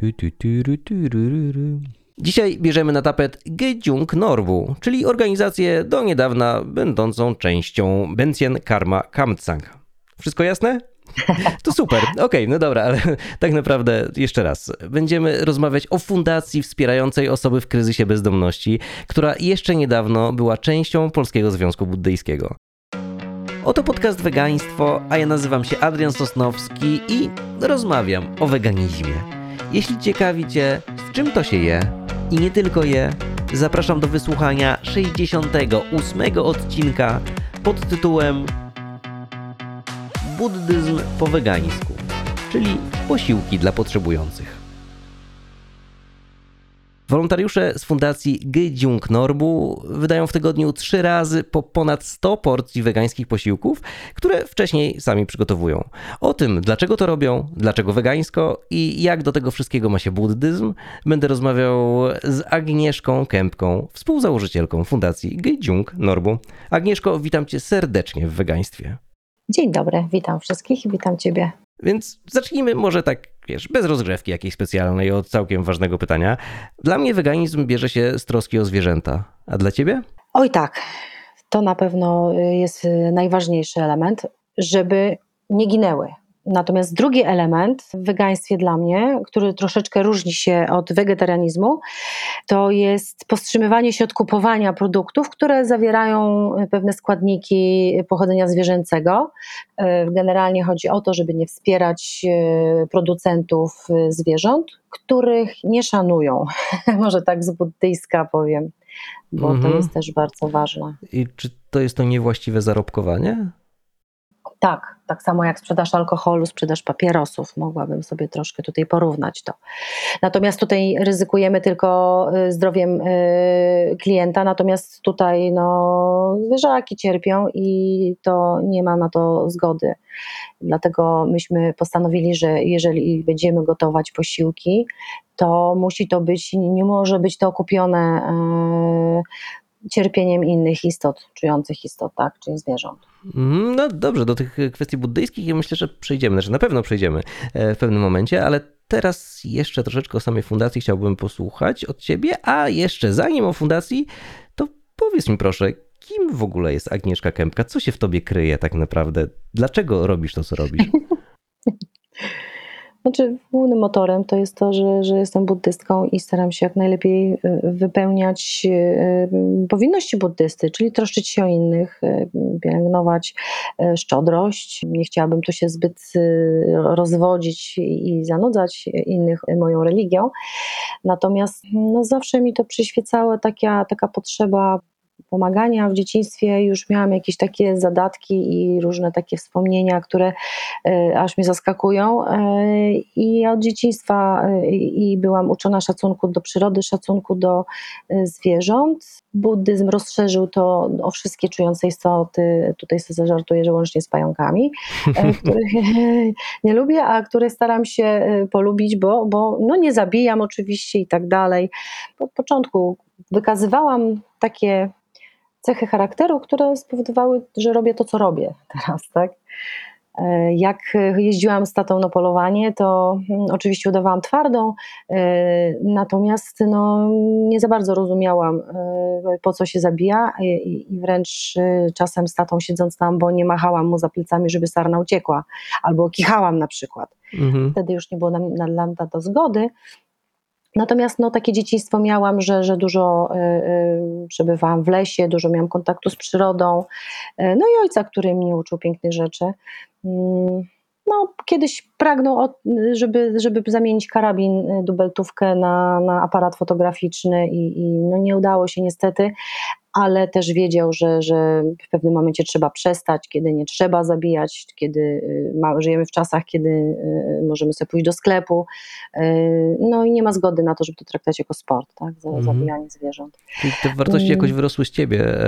Tu, tu, tu, tu, Dzisiaj bierzemy na tapet Gejung Norbu, czyli organizację do niedawna będącą częścią Bentien Karma Kamtsang. Wszystko jasne? To super. Okej, okay, no dobra, ale tak naprawdę jeszcze raz. Będziemy rozmawiać o fundacji wspierającej osoby w kryzysie bezdomności, która jeszcze niedawno była częścią Polskiego Związku Buddyjskiego. Oto podcast Wegaństwo, a ja nazywam się Adrian Sosnowski i rozmawiam o weganizmie. Jeśli ciekawi Cię, z czym to się je i nie tylko je, zapraszam do wysłuchania 68 odcinka pod tytułem Buddyzm po wegańsku, czyli posiłki dla potrzebujących. Wolontariusze z fundacji Gyjung Norbu wydają w tygodniu trzy razy po ponad 100 porcji wegańskich posiłków, które wcześniej sami przygotowują. O tym, dlaczego to robią, dlaczego wegańsko i jak do tego wszystkiego ma się buddyzm, będę rozmawiał z Agnieszką Kępką, współzałożycielką fundacji Gyjung Norbu. Agnieszko, witam cię serdecznie w wegaństwie. Dzień dobry, witam wszystkich i witam ciebie. Więc zacznijmy może tak, wiesz, bez rozgrzewki jakiejś specjalnej od całkiem ważnego pytania. Dla mnie weganizm bierze się z troski o zwierzęta. A dla ciebie? Oj tak, to na pewno jest najważniejszy element, żeby nie ginęły, Natomiast drugi element w wegaństwie dla mnie, który troszeczkę różni się od wegetarianizmu, to jest powstrzymywanie się od kupowania produktów, które zawierają pewne składniki pochodzenia zwierzęcego. E, generalnie chodzi o to, żeby nie wspierać e, producentów e, zwierząt, których nie szanują. Może tak z buddyjska powiem, bo mhm. to jest też bardzo ważne. I czy to jest to niewłaściwe zarobkowanie? Tak, tak samo jak sprzedaż alkoholu, sprzedaż papierosów, mogłabym sobie troszkę tutaj porównać to. Natomiast tutaj ryzykujemy tylko y, zdrowiem y, klienta, natomiast tutaj no, zwierzaki cierpią i to nie ma na to zgody. Dlatego myśmy postanowili, że jeżeli będziemy gotować posiłki, to musi to być, nie może być to okupione y, cierpieniem innych istot, czujących istot, tak, czyli zwierząt. Mhm, no dobrze, do tych kwestii buddyjskich myślę, że przejdziemy, znaczy na pewno przejdziemy e, w pewnym momencie, ale teraz jeszcze troszeczkę o samej fundacji chciałbym posłuchać od ciebie, a jeszcze zanim o fundacji, to powiedz mi proszę, kim w ogóle jest Agnieszka Kępka? Co się w tobie kryje tak naprawdę? Dlaczego robisz to, co robisz? Znaczy, głównym motorem to jest to, że, że jestem buddystką i staram się jak najlepiej y, wypełniać y, powinności buddysty, czyli troszczyć się o innych, pielęgnować szczodrość. Nie chciałabym tu się zbyt rozwodzić i zanudzać innych moją religią. Natomiast no, zawsze mi to przyświecało taka, taka potrzeba pomagania w dzieciństwie już miałam jakieś takie zadatki i różne takie wspomnienia, które e, aż mnie zaskakują. E, I od dzieciństwa e, i byłam uczona szacunku do przyrody, szacunku do zwierząt. Buddyzm rozszerzył to o wszystkie czujące istoty. Tutaj sobie zażartuję, że łącznie z pająkami, których nie lubię, a które staram się polubić, bo, bo no nie zabijam oczywiście i tak dalej. Od początku wykazywałam takie cechy charakteru, które spowodowały, że robię to, co robię teraz, tak? E, jak jeździłam z tatą na polowanie, to mm, oczywiście udawałam twardą, e, natomiast no, nie za bardzo rozumiałam, e, po co się zabija i wręcz czasem z tatą siedząc tam, bo nie machałam mu za plecami, żeby sarna uciekła, albo kichałam na przykład. Mhm. Wtedy już nie było dla nam to zgody, Natomiast no, takie dzieciństwo miałam, że, że dużo przebywałam w lesie, dużo miałam kontaktu z przyrodą. Y, no i ojca, który mnie uczył pięknych rzeczy. Mm, no, kiedyś pragnął, żeby, żeby zamienić karabin, dubeltówkę na, na aparat fotograficzny i, i no nie udało się niestety, ale też wiedział, że, że w pewnym momencie trzeba przestać, kiedy nie trzeba zabijać, kiedy y, ma, żyjemy w czasach, kiedy y, możemy sobie pójść do sklepu. Y, no i nie ma zgody na to, żeby to traktować jako sport, tak? Mhm. Zabijanie zwierząt. Czyli te wartości jakoś wyrosły z ciebie,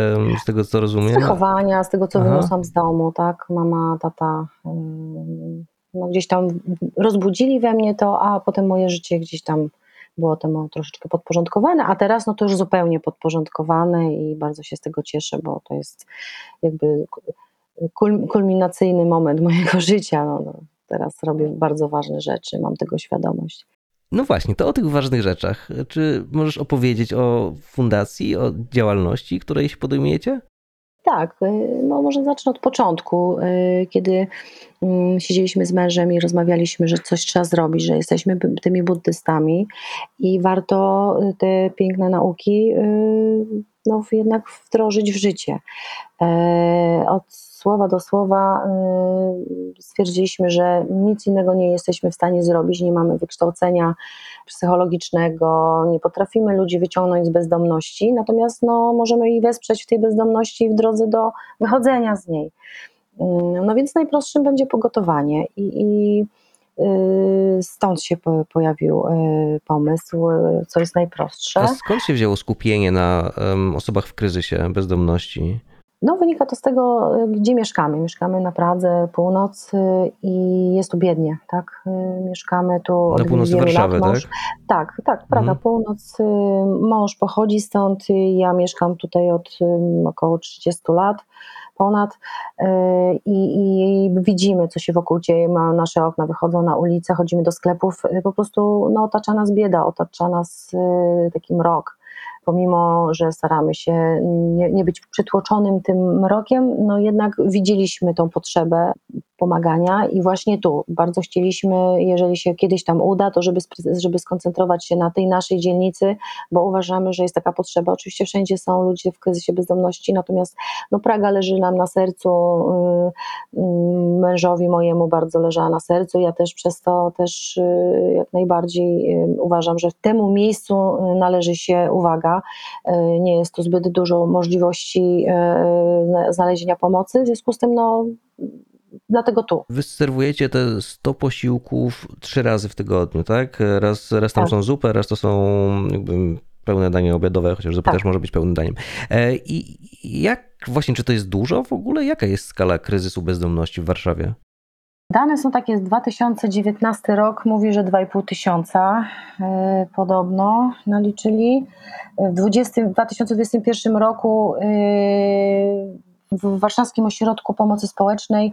z tego co rozumiem? Z wychowania, z tego co Aha. wyniosłam z domu, tak? Mama, tata no gdzieś tam rozbudzili we mnie to, a potem moje życie gdzieś tam było temu troszeczkę podporządkowane, a teraz no to już zupełnie podporządkowane i bardzo się z tego cieszę, bo to jest jakby kulminacyjny moment mojego życia. No, no, teraz robię bardzo ważne rzeczy, mam tego świadomość. No właśnie, to o tych ważnych rzeczach. Czy możesz opowiedzieć o fundacji, o działalności, której się podejmujecie? Tak, y, no może zacznę od początku, y, kiedy mm, siedzieliśmy z mężem i rozmawialiśmy, że coś trzeba zrobić, że jesteśmy tymi buddystami i warto y, te piękne nauki no, jednak wdrożyć w życie. E, Od słowa do słowa y, stwierdziliśmy, że nic innego nie jesteśmy w stanie zrobić, nie mamy wykształcenia psychologicznego, nie potrafimy ludzi wyciągnąć z bezdomności, natomiast no, możemy ich wesprzeć w tej bezdomności w drodze do wychodzenia z niej. Mm, No więc najprostszym będzie pogotowanie i, i y, stąd się po, pojawił y, pomysł, y, co jest najprostsze. A skąd się wzięło skupienie na osobach w kryzysie bezdomności? No, wynika to z tego, y, gdzie mieszkamy. Mieszkamy na Pradze, północ y, i jest tu biednie, tak? Y, Mieszkamy tu od Na północy Warszawy, lat. Mąż, tak? tak, tak, Praga, Mhm. północ. Mąż pochodzi stąd, ja mieszkam tutaj od około 30 lat, ponad y, i, i widzimy, co się wokół dzieje. Ma nasze okna wychodzą na ulicę, chodzimy do sklepów, po prostu no, otacza nas bieda, otacza nas taki mrok pomimo, że staramy się nie, nie być przytłoczonym tym mrokiem, no jednak widzieliśmy tą potrzebę pomagania i właśnie tu bardzo chcieliśmy, jeżeli się kiedyś tam uda, to żeby, żeby skoncentrować się na tej naszej dzielnicy, bo uważamy, że jest taka potrzeba. Oczywiście wszędzie są ludzie w kryzysie bezdomności, natomiast no, Praga leży nam na sercu, y, y, mężowi mojemu bardzo leżała na sercu, ja też przez to też y, jak najbardziej uważam, że temu miejscu należy się uwaga. Nie jest tu zbyt dużo możliwości zna- znalezienia pomocy, w związku z tym no, dlatego tu. Wy serwujecie te 100 posiłków trzy razy w tygodniu, tak? Raz, raz tam Tak. są zupy, raz to są jakby pełne danie obiadowe, chociaż zupa Tak. też może być pełnym daniem. E, I jak właśnie, czy to jest dużo w ogóle? Jaka jest skala kryzysu bezdomności w Warszawie? Dane są takie z 2019 rok, mówi, że 2,5 tysiąca e, podobno naliczyli. W 20, w 2021 roku e, w Warszawskim Ośrodku Pomocy Społecznej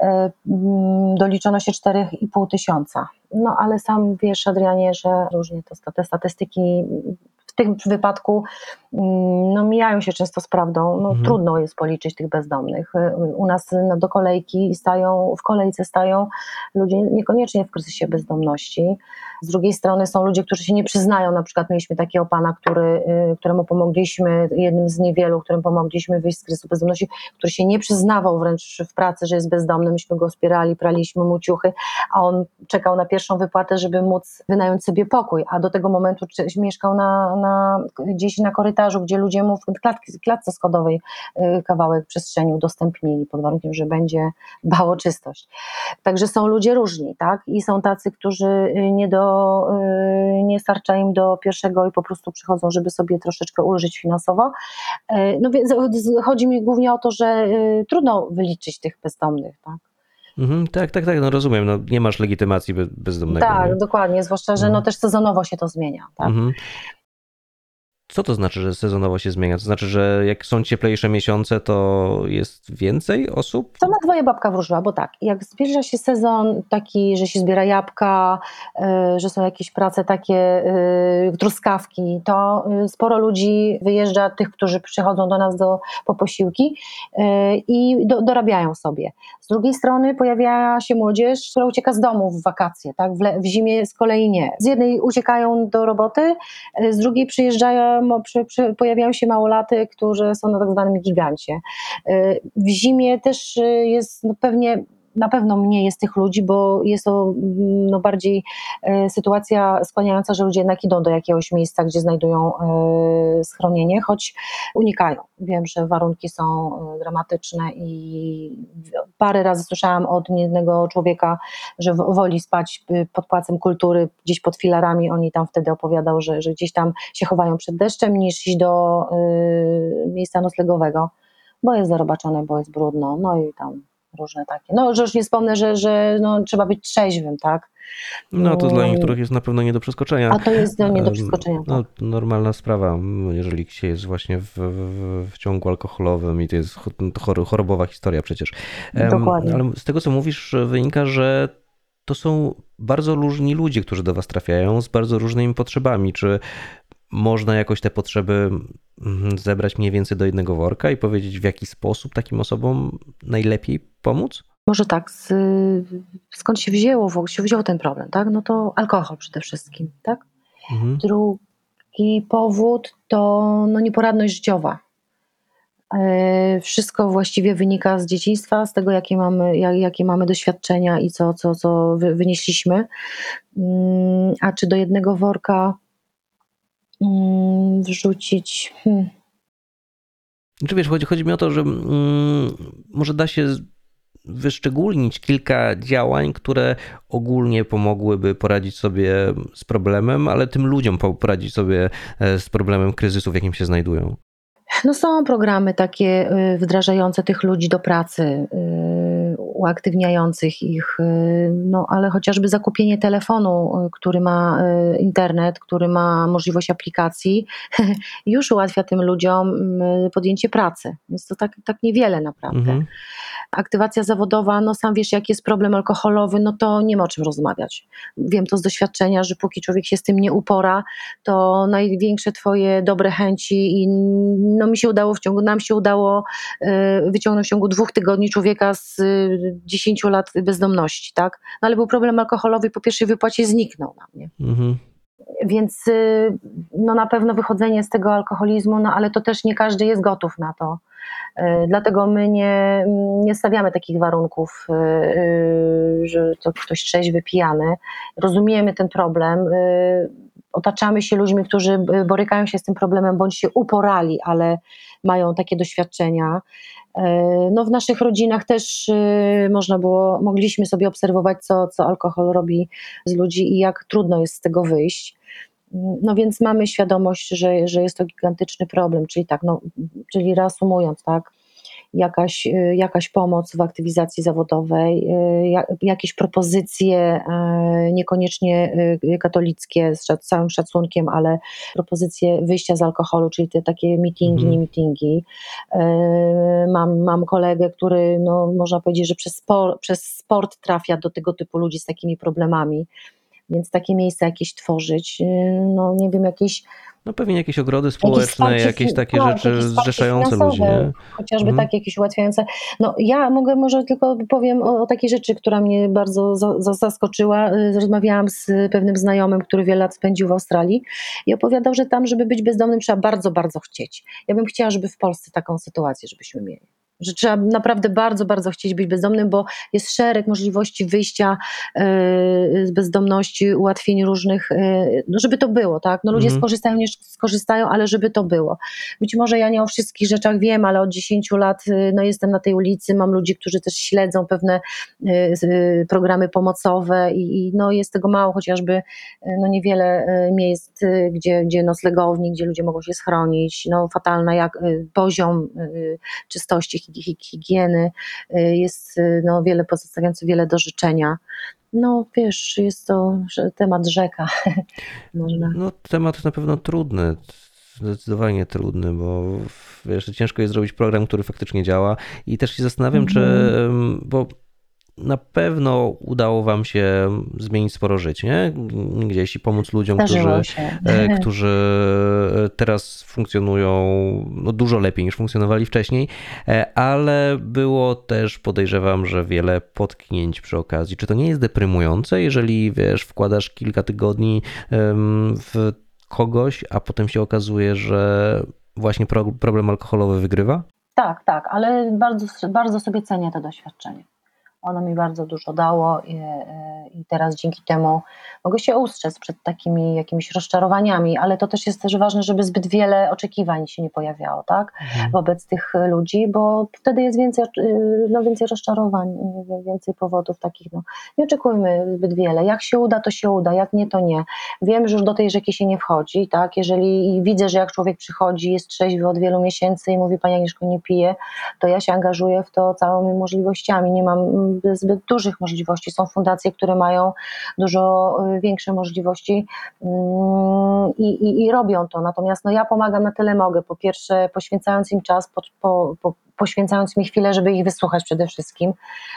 e, mm, doliczono się 4,5 tysiąca. No ale sam wiesz, Adrianie, że różnie to, te statystyki w tym wypadku mm, no, mijają się często z prawdą. No, Mhm. Trudno jest policzyć tych bezdomnych. U nas no, do kolejki stają, w kolejce stają ludzie niekoniecznie w kryzysie bezdomności. Z drugiej strony są ludzie, którzy się nie przyznają. Na przykład mieliśmy takiego pana, który, y, któremu pomogliśmy, jednym z niewielu, którym pomogliśmy wyjść z kryzysu bezdomności, który się nie przyznawał wręcz w pracy, że jest bezdomny. Myśmy go wspierali, praliśmy mu ciuchy, a on czekał na pierwszą wypłatę, żeby móc wynająć sobie pokój, a do tego momentu mieszkał na, na, gdzieś na korytarzu, gdzie ludzie mu w klatki, klatce schodowej y, kawałek przestrzeni udostępnili pod warunkiem, że będzie dbał o czystość. Także są ludzie różni, tak? I są tacy, którzy y, nie, do, y, nie starcza im do pierwszego i po prostu przychodzą, żeby sobie troszeczkę ulżyć finansowo. Y, No więc chodzi mi głównie o to, że y, trudno wyliczyć tych bezdomnych, tak? Mhm, tak, tak, tak, no rozumiem. No, nie masz legitymacji be- bezdomnego. Tak, nie? dokładnie, zwłaszcza, że no Mhm. też sezonowo się to zmienia, tak? Mhm. Co to znaczy, że sezonowo się zmienia? To znaczy, że jak są cieplejsze miesiące, to jest więcej osób? To na dwoje babka wróżyła, bo tak, jak zbliża się sezon taki, że się zbiera jabłka, y, że są jakieś prace takie, y, truskawki, to y, sporo ludzi wyjeżdża, tych, którzy przychodzą do nas do, po posiłki i do, dorabiają sobie. Z drugiej strony pojawia się młodzież, która ucieka z domu w wakacje, tak? w, le, w zimie z kolei nie. Z jednej uciekają do roboty, z drugiej przyjeżdżają, przy, przy, pojawiają się małolaty, którzy są na tak zwanym gigancie. Y, W zimie też y, jest no pewnie na pewno mniej jest tych ludzi, bo jest to mm, no, bardziej e, sytuacja skłaniająca, że ludzie jednak idą do jakiegoś miejsca, gdzie znajdują e, schronienie, choć unikają. Wiem, że warunki są e, dramatyczne i parę razy słyszałam od jednego człowieka, że woli spać y, pod płacem kultury, gdzieś pod filarami. Oni tam wtedy opowiadał, że, że gdzieś tam się chowają przed deszczem, niż iść do y, miejsca noclegowego, bo jest zarobaczone, bo jest brudno, no i tam różne takie. No, że już nie wspomnę, że, że no, trzeba być trzeźwym, tak? No to dla Mm. niektórych jest na pewno nie do przeskoczenia. A to jest no, nie do Em, przeskoczenia. No, tak. normalna sprawa, jeżeli się jest właśnie w, w, w ciągu alkoholowym i to jest chorobowa historia przecież. Dokładnie. Ale z tego, co mówisz, wynika, że to są bardzo różni ludzie, którzy do Was trafiają z bardzo różnymi potrzebami. Czy można jakoś te potrzeby mm, zebrać mniej więcej do jednego worka i powiedzieć, w jaki sposób takim osobom najlepiej pomóc? Może tak, z, skąd się wzięło, w ogóle się wziął ten problem, tak? No to alkohol przede wszystkim, tak? Mhm. Drugi powód to no, nieporadność życiowa. E, Wszystko właściwie wynika z dzieciństwa, z tego, jakie mamy, jak- jakie mamy doświadczenia i co, co, co wy- wynieśliśmy. Mm, A czy do jednego worka mm, wrzucić? Hmm. Czy wiesz, chodzi, chodzi mi o to, że mm, może da się wyszczególnić kilka działań, które ogólnie pomogłyby poradzić sobie z problemem, ale tym ludziom po- poradzić sobie e, z problemem kryzysu, w jakim się znajdują. No są programy takie y, wdrażające tych ludzi do pracy, y, uaktywniających ich, y, no ale chociażby zakupienie telefonu, który ma internet, który ma możliwość aplikacji, już ułatwia tym ludziom podjęcie pracy. Więc to tak, tak niewiele naprawdę. Mhm. Aktywacja zawodowa, no sam wiesz, jak jest problem alkoholowy, no to nie ma o czym rozmawiać. Wiem to z doświadczenia, że póki człowiek się z tym nie upora, to największe twoje dobre chęci i no mi się udało w ciągu, nam się udało e, wyciągnąć w ciągu dwóch tygodni człowieka z e, 10 lat bezdomności, tak? No ale był problem alkoholowy po pierwszej wypłacie zniknął nam, nie? Mhm. Więc y, no na pewno wychodzenie z tego alkoholizmu, no ale to też nie każdy jest gotów na to. Dlatego my nie, nie stawiamy takich warunków, że to ktoś trzeźwy, pijany. Rozumiemy ten problem. Otaczamy się ludźmi, którzy y, borykają się z tym problemem, bądź się uporali, ale mają takie doświadczenia. Y, No w naszych rodzinach też y, można było, mogliśmy sobie obserwować, co, co alkohol robi z ludzi i jak trudno jest z tego wyjść. No więc mamy świadomość, że, że jest to gigantyczny problem, czyli tak, no, czyli reasumując, tak, jakaś, y, jakaś pomoc w aktywizacji zawodowej, y, ja- jakieś propozycje, y, niekoniecznie katolickie, z całym szacunkiem, ale propozycje wyjścia z alkoholu, czyli te takie meetingi, Mhm. nie meetingi. Mam, mam kolegę, który, no, można powiedzieć, że przez sport, przez sport trafia do tego typu ludzi z takimi problemami więc takie miejsca jakieś tworzyć, yy, no nie wiem, jakieś, No pewnie jakieś ogrody społeczne, jakieś fi- takie tak, rzeczy jakieś zrzeszające ludzi, nie? chociażby Mhm. takie jakieś ułatwiające. No ja mogę może tylko powiem o, o takiej rzeczy, która mnie bardzo za, za, zaskoczyła. Yy, Rozmawiałam z pewnym znajomym, który wiele lat spędził w Australii i opowiadał, że tam, żeby być bezdomnym, trzeba bardzo, bardzo chcieć. Ja bym chciała, żeby w Polsce taką sytuację, żebyśmy mieli. Że trzeba naprawdę bardzo, bardzo chcieć być bezdomnym, bo jest szereg możliwości wyjścia yy, z bezdomności, ułatwień różnych, yy, no żeby to było, tak? No ludzie Mhm. skorzystają, nie skorzystają, ale żeby to było. Być może ja nie o wszystkich rzeczach wiem, ale od 10 lat yy, no, jestem na tej ulicy, mam ludzi, którzy też śledzą pewne programy pomocowe i, i no, jest tego mało, chociażby no, niewiele miejsc, gdzie, gdzie noclegowni, gdzie ludzie mogą się schronić, no, fatalna jak, poziom czystości, higieny, y, jest y, no, wiele pozostawiający wiele do życzenia. No wiesz, jest to temat rzeka. Można. No temat na pewno trudny, zdecydowanie trudny, bo wiesz, ciężko jest zrobić program, który faktycznie działa i też się zastanawiam, czy, em, bo na pewno udało wam się zmienić sporo żyć, nie? Gdzieś i pomóc ludziom, Zdarzyło którzy, e, którzy teraz funkcjonują no, dużo lepiej niż funkcjonowali wcześniej, e, ale było też, podejrzewam, że wiele potknięć przy okazji. Czy to nie jest deprymujące, jeżeli wiesz, wkładasz kilka tygodni w kogoś, a potem się okazuje, że właśnie pro, problem alkoholowy wygrywa? Tak, tak, ale bardzo, bardzo sobie cenię to doświadczenie. Ono mi bardzo dużo dało i, i teraz dzięki temu mogę się ustrzec przed takimi jakimiś rozczarowaniami, ale to też jest też ważne, żeby zbyt wiele oczekiwań się nie pojawiało, tak? wobec tych ludzi, bo wtedy jest więcej, y, no, więcej rozczarowań, więcej powodów takich. No. Nie oczekujmy zbyt wiele. Jak się uda, to się uda, jak nie, to nie. Wiem, że już do tej rzeki się nie wchodzi, tak? Jeżeli widzę, że jak człowiek przychodzi, jest trzeźwy od wielu miesięcy i mówi, Pani Agnieszko, nie pije, to ja się angażuję w to całymi możliwościami. Nie mam zbyt dużych możliwości. Są fundacje, które mają dużo y, większe możliwości mm, i, i, i robią to. Natomiast no, ja pomagam na tyle mogę. Po pierwsze, poświęcając im czas, po, po, po, poświęcając mi chwilę, żeby ich wysłuchać przede wszystkim,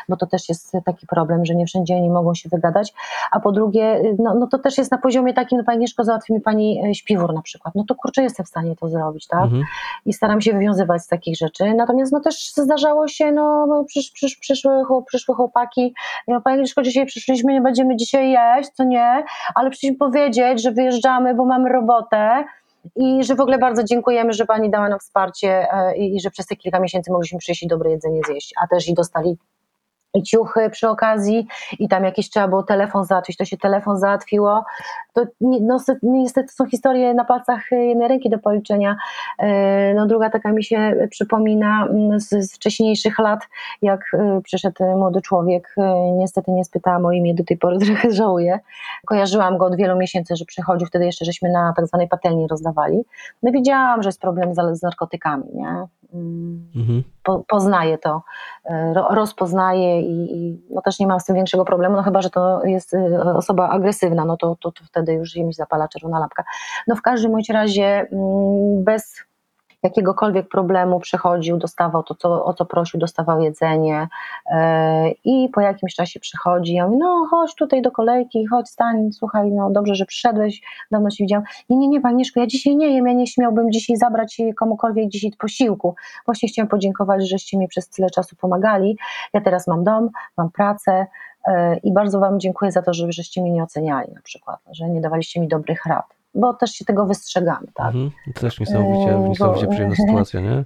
bo to też jest taki problem, że nie wszędzie oni mogą się wygadać, a po drugie, no, no to też jest na poziomie takim, no Pani Agnieszko, załatwi mi Pani e, śpiwór na przykład, no to kurczę, jestem w stanie to zrobić, tak? Mhm. I staram się wywiązywać z takich rzeczy, natomiast no też zdarzało się, no przysz, przysz, przyszły, przyszły chłopaki, ja Pani Agnieszko, dzisiaj przyszliśmy, nie będziemy dzisiaj jeść, co nie, ale przyszliśmy powiedzieć, że wyjeżdżamy, bo mamy robotę, i że w ogóle bardzo dziękujemy, że Pani dała nam wsparcie e, i, że przez te kilka miesięcy mogliśmy przyjść i dobre jedzenie zjeść, a też i dostali i ciuchy przy okazji i tam jakiś trzeba było telefon załatwić, to się telefon załatwiło. To no, se- niestety są historie na palcach jednej ręki do policzenia. E, No, druga taka mi się przypomina mm, z, z wcześniejszych lat, jak e, przyszedł młody człowiek, niestety nie spytałam o imię, do tej pory trochę żałuję. Kojarzyłam go od wielu miesięcy, że przychodził, wtedy jeszcze żeśmy na tak zwanej patelni rozdawali. No wiedziałam, że jest problem z, z narkotykami, nie? Mm Mhm. po, poznaję to, ro, rozpoznaję i, i no też nie mam z tym większego problemu, no chyba, że to jest osoba agresywna, no to, to, to wtedy już mi zapala czerwona lampka. No w każdym bądź razie mm, bez jakiegokolwiek problemu przychodził, dostawał to, co, o co prosił, dostawał jedzenie e, i po jakimś czasie przychodzi, ja mówię, no chodź tutaj do kolejki, chodź stań, słuchaj, no dobrze, że przyszedłeś, dawno się widziałam. Nie, nie, nie, Pani Agnieszko, ja dzisiaj nie jem, ja nie śmiałbym dzisiaj zabrać komukolwiek dzisiaj posiłku. Właśnie chciałam podziękować, żeście mi przez tyle czasu pomagali. Ja teraz mam dom, mam pracę i bardzo Wam dziękuję za to, że żeście mnie nie oceniali na przykład, że nie dawaliście mi dobrych rad, bo też się tego wystrzegamy, tak. Mhm. To też niesamowicie, niesamowicie bo- przyjemna sytuacja, nie?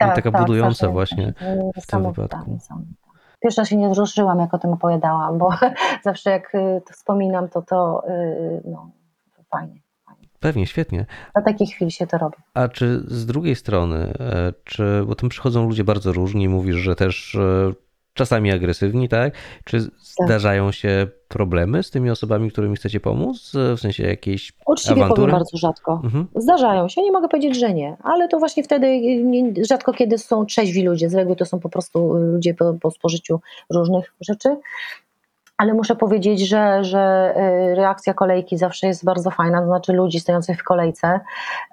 I taka budująca tak, właśnie tak, w tym wypadku. raz się nie wzruszyłam, jak o tym opowiadałam, bo zawsze jak y, to wspominam, to to y, no, fajnie. Pewnie, świetnie. Dla takich chwil się to robi. A czy z drugiej strony, e, czy, bo tam przychodzą ludzie bardzo różni, mówisz, że też e, czasami agresywni, tak? Czy zdarzają się problemy z tymi osobami, którymi chcecie pomóc? W sensie jakiejś Uczciwie powiem awantury? bardzo rzadko. Mhm. Zdarzają się, nie mogę powiedzieć, że nie, ale to właśnie wtedy nie, rzadko kiedy są trzeźwi ludzie, z reguły to są po prostu ludzie po, po spożyciu różnych rzeczy. Ale muszę powiedzieć, że, że y, reakcja kolejki zawsze jest bardzo fajna, to znaczy ludzi stojących w kolejce,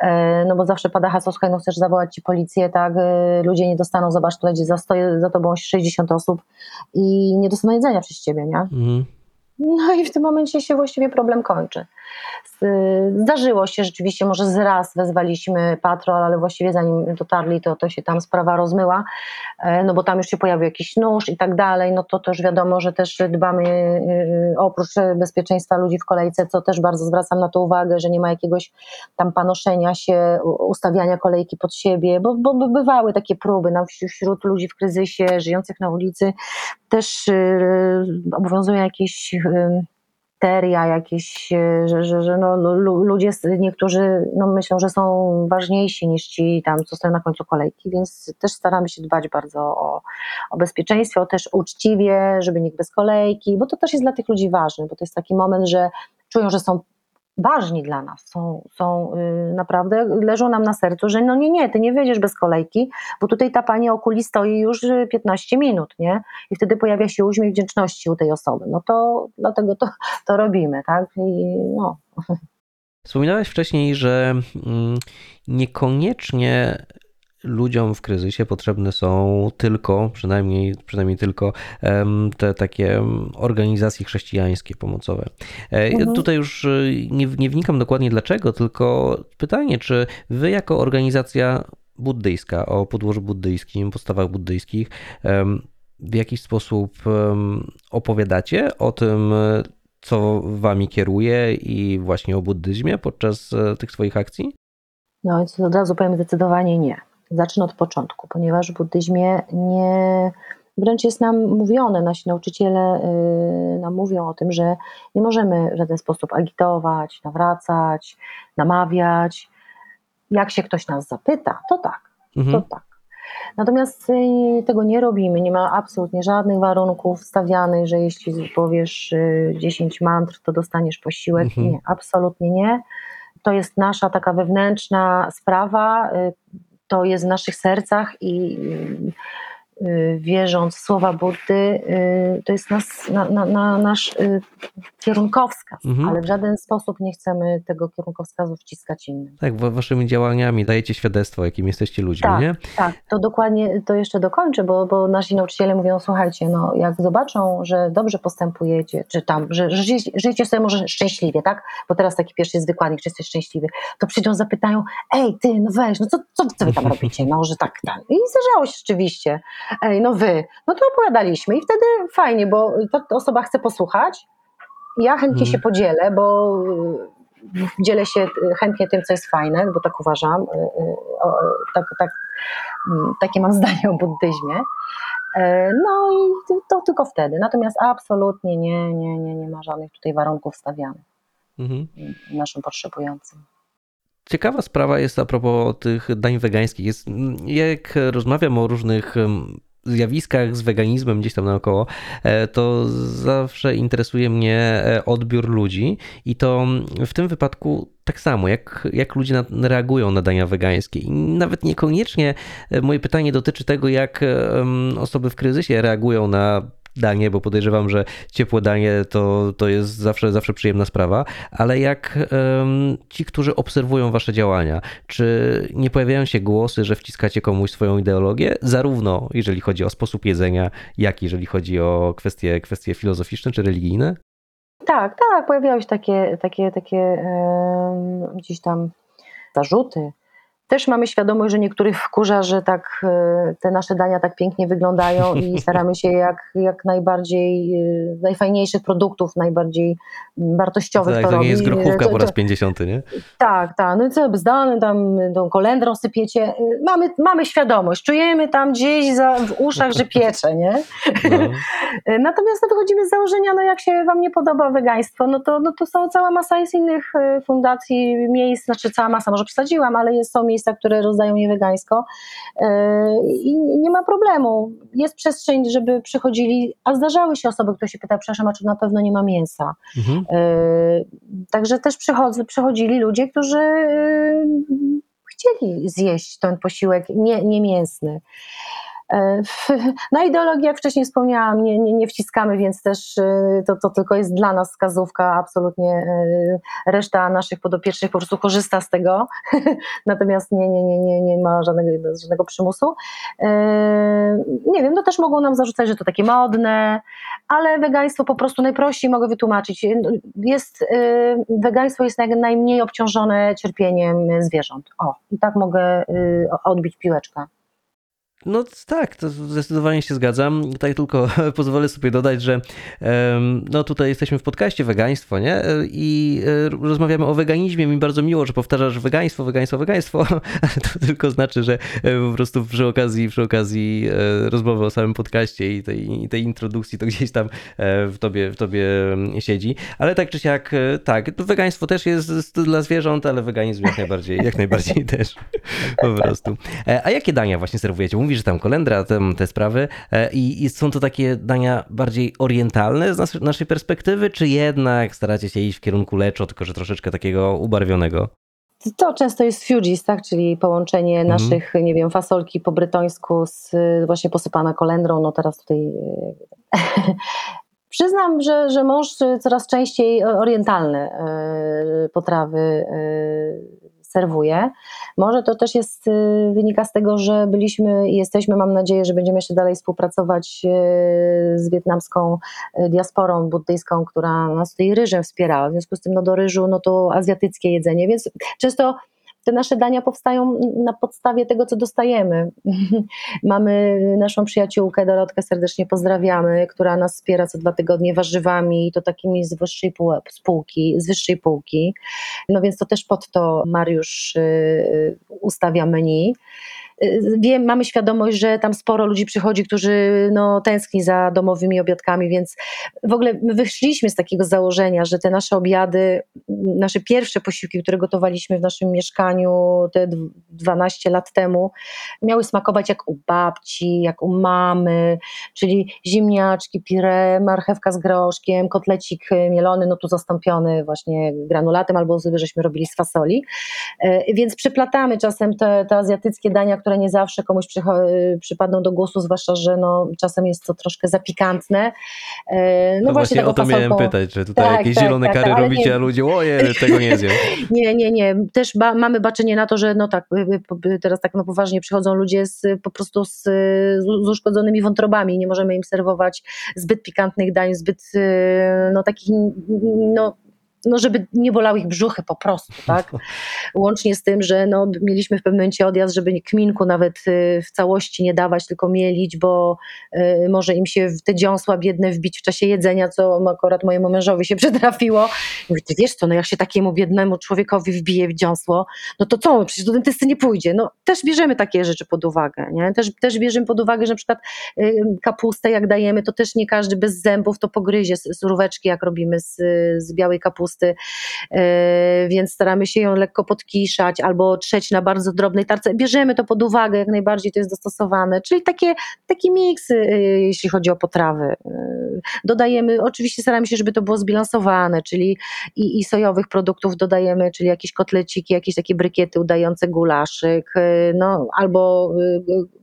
y, no bo zawsze pada hasło, słuchaj, no chcesz zawołać ci policję, tak, y, ludzie nie dostaną, zobacz, tutaj za, stoję za tobą 60 osób i nie dostaną jedzenia przez ciebie, nie? Mhm. No i w tym momencie się właściwie problem kończy. Zdarzyło się rzeczywiście, może z raz wezwaliśmy patrol, ale właściwie zanim dotarli, to, to się tam sprawa rozmyła, e, no bo tam już się pojawił jakiś nóż i tak dalej, no to też wiadomo, że też dbamy e, oprócz bezpieczeństwa ludzi w kolejce, co też bardzo zwracam na to uwagę, że nie ma jakiegoś tam panoszenia się, ustawiania kolejki pod siebie, bo, bo by- bywały takie próby no, wśród- ludzi w kryzysie, żyjących na ulicy, też y, obowiązują jakieś y, teria, jakieś, y, że, że, że no, lu- lu- ludzie, niektórzy no, myślą, że są ważniejsi niż ci tam, co stoją na końcu kolejki, więc też staramy się dbać bardzo o, o bezpieczeństwo, też uczciwie, żeby nikt bez kolejki, bo to też jest dla tych ludzi ważne, bo to jest taki moment, że czują, że są ważni dla nas, są, są y, naprawdę, leżą nam na sercu, że no nie, nie, ty nie wyjdziesz bez kolejki, bo tutaj ta pani okuli stoi już y, 15 minut, nie? I wtedy pojawia się uśmiech wdzięczności u tej osoby. No to dlatego to, to robimy, tak? I no, Wspominałeś wcześniej, że mm, niekoniecznie ludziom w kryzysie potrzebne są tylko, przynajmniej, przynajmniej tylko te takie organizacje chrześcijańskie pomocowe. E, Mhm. Tutaj już y, nie, nie wnikam dokładnie dlaczego, tylko pytanie, czy wy jako organizacja buddyjska o podłożu buddyjskim, podstawach buddyjskich, w jakiś sposób opowiadacie o tym, e, co wami kieruje i właśnie o buddyzmie podczas e, tych swoich akcji? no od razu powiem zdecydowanie nie. Zacznę od początku, ponieważ w buddyzmie nie, wręcz jest nam mówione, nasi nauczyciele y, nam mówią o tym, że nie możemy w żaden sposób agitować, nawracać, namawiać. Jak się ktoś nas zapyta, to tak, Mhm. to tak. Natomiast y, tego nie robimy, nie ma absolutnie żadnych warunków stawianych, że jeśli powiesz y, 10 mantr, to dostaniesz posiłek. Mhm. Nie, absolutnie nie. To jest nasza taka wewnętrzna sprawa, y, to jest w naszych sercach i, wierząc w słowa Buddy, y, to jest nas, na, na, na nasz y, kierunkowskaz, Mhm. ale w żaden sposób nie chcemy tego kierunkowskazu wciskać innym. Tak, wa- waszymi działaniami dajecie świadectwo, jakim jesteście ludźmi, Tak. nie? Tak, to dokładnie to jeszcze dokończę, bo, bo nasi nauczyciele mówią, słuchajcie, no jak zobaczą, że dobrze postępujecie, czy tam, że, że żyjecie, żyjecie sobie może szczęśliwie, tak? Bo teraz taki pierwszy jest wykładnik, czy jesteś szczęśliwy, to przyjdą, zapytają, ej ty, no weź, no co, co, co wy tam robicie? No, że tak, tak. I zdarzało się rzeczywiście, ej, no wy, no to opowiadaliśmy i wtedy fajnie, bo ta osoba chce posłuchać, ja chętnie Mhm. się podzielę, bo y, dzielę się y, chętnie tym, co jest fajne, bo tak uważam, y, tak, tak, mm, takie mam zdanie o buddyzmie. E, No i to- to tylko wtedy. Natomiast absolutnie nie, nie, nie, nie ma żadnych tutaj warunków stawianych Mhm. naszym potrzebującym. Ciekawa sprawa jest a propos tych dań wegańskich. Jest, jak rozmawiam o różnych zjawiskach z weganizmem gdzieś tam naokoło, e, to zawsze interesuje mnie e, odbiór ludzi i to w tym wypadku tak samo, jak, jak ludzie na, reagują na dania wegańskie. I nawet niekoniecznie e, moje pytanie dotyczy tego, jak osoby w kryzysie reagują na danie, bo podejrzewam, że ciepłe danie to, to jest zawsze, zawsze przyjemna sprawa, ale jak em, ci, którzy obserwują wasze działania, czy nie pojawiają się głosy, że wciskacie komuś swoją ideologię, zarówno jeżeli chodzi o sposób jedzenia, jak i jeżeli chodzi o kwestie, kwestie filozoficzne czy religijne? Tak, tak, pojawiały się takie, takie, takie em, gdzieś tam zarzuty. Też mamy świadomość, że niektórych wkurza, że tak e, te nasze dania tak pięknie wyglądają i staramy się jak, jak najbardziej, e, najfajniejszych produktów, najbardziej wartościowych Tak, to to nie jest grochówka To- po to- raz 50, nie? Tak, tak. No i co, bzdany tam tą kolendrą sypiecie. Mamy, mamy świadomość, czujemy tam gdzieś za, w uszach, że piecze, nie? No. Natomiast no, wychodzimy z założenia, no jak się wam nie podoba wegaństwo, no to, no to są cała masa jest innych fundacji, miejsc, znaczy cała masa, może przesadziłam, ale jest, są miejsca, które rozdają je wegańsko y, i nie ma problemu. Jest przestrzeń, żeby przychodzili, a zdarzały się osoby, które się pytają, przepraszam, a czy na pewno nie ma mięsa? Mhm. E, Także też przychodzi, przychodzili ludzie, którzy e, chcieli zjeść ten posiłek nie, niemięsny. E, Na ideologię, jak wcześniej wspomniałam, nie, nie, nie wciskamy, więc też e, to, to tylko jest dla nas wskazówka, absolutnie e, reszta naszych podopiecznych po prostu korzysta z tego, natomiast nie, nie, nie, nie, nie ma żadnego, żadnego przymusu. E, Nie wiem, no też mogą nam zarzucać, że to takie modne, ale wegaństwo po prostu najprościej mogę wytłumaczyć. Jest, y, wegaństwo jest naj, najmniej obciążone cierpieniem zwierząt. O, i tak mogę odbić piłeczkę. No tak, to zdecydowanie się zgadzam. Tutaj tylko pozwolę sobie dodać, że no tutaj jesteśmy w podcaście wegaństwo, nie? I e, rozmawiamy o weganizmie. Mi bardzo miło, że powtarzasz wegaństwo, wegaństwo, wegaństwo, ale to tylko znaczy, że e, po prostu przy okazji, przy okazji e, rozmowy o samym podcaście i tej, i tej introdukcji to gdzieś tam w tobie, w tobie siedzi. Ale tak czy siak, tak, wegaństwo też jest dla zwierząt, ale weganizm jak najbardziej, jak najbardziej też po prostu. A jakie dania właśnie serwujecie? Mówisz, że tam kolendra, tam te sprawy e, i, i są to takie dania bardziej orientalne z nas, naszej perspektywy, czy jednak staracie się iść w kierunku leczo, tylko że troszeczkę takiego ubarwionego? To często jest fugis, tak? czyli połączenie Mhm. naszych, nie wiem, fasolki po brytońsku z właśnie posypana kolendrą. No teraz tutaj. y, Przyznam, że, że mąż coraz częściej orientalne y, potrawy serwuje. Może to też jest, y, wynika z tego, że byliśmy i jesteśmy, mam nadzieję, że będziemy jeszcze dalej współpracować y, z wietnamską y, diasporą buddyjską, która nas tutaj ryżem wspierała. W związku z tym no, do ryżu no to azjatyckie jedzenie, więc często te nasze dania powstają na podstawie tego, co dostajemy. Mamy naszą przyjaciółkę Dorotkę, serdecznie pozdrawiamy, która nas wspiera co dwa tygodnie warzywami, to takimi z wyższej pół- spółki, z wyższej półki. No więc to też pod to Mariusz y, ustawia menu. Y, Wiem, mamy świadomość, że tam sporo ludzi przychodzi, którzy no, tęskni za domowymi obiadkami, więc w ogóle my wyszliśmy z takiego założenia, że te nasze obiady, nasze pierwsze posiłki, które gotowaliśmy w naszym mieszkaniu te dw- 12 lat temu, miały smakować jak u babci, jak u mamy, czyli ziemniaczki, pire, marchewka z groszkiem, kotlecik y, mielony, no tu zastąpiony właśnie granulatem, albo żeśmy robili z fasoli. E, Więc przeplatamy czasem te, te azjatyckie dania, które nie zawsze komuś y, przypadną do głosu, zwłaszcza, że no, czasem jest to troszkę za pikantne. E, No, właśnie taką o to miałem pytać, że tutaj Tak, jakieś tak, zielone tak, kary tak, ale robicie, nie- a ludzie, ojej, tego nie zjem. Nie, nie, nie. Też ba- mamy baczenie na to, że no tak, y, y, teraz tak no poważnie przychodzą ludzie z, po prostu z, z uszkodzonymi wątrobami. Nie możemy im serwować zbyt pikantnych dań, zbyt no takich, no no żeby nie bolały ich brzuchy po prostu, tak? Łącznie z tym, że no, mieliśmy w pewnym momencie odjazd, żeby kminku nawet y, w całości nie dawać, tylko mielić, bo y, może im się w te dziąsła biedne wbić w czasie jedzenia, co akurat mojemu mężowi się przytrafiło. I Mówię, ty wiesz co, no jak się takiemu biednemu człowiekowi wbije w dziąsło, no to co, przecież do dentysty nie pójdzie. No też bierzemy takie rzeczy pod uwagę, nie? Też, też bierzemy pod uwagę, że na przykład y, kapustę jak dajemy, to też nie każdy bez zębów to pogryzie z suróweczki, jak robimy z, z białej kapusty, e, więc staramy się ją lekko podkiszać albo trzeć na bardzo drobnej tarce. Bierzemy to pod uwagę, jak najbardziej to jest dostosowane, czyli takie, taki miks, e, jeśli chodzi o potrawy. E, Dodajemy, oczywiście staramy się, żeby to było zbilansowane, czyli i, i sojowych produktów dodajemy, czyli jakieś kotleciki, jakieś takie brykiety udające gulaszyk, no, albo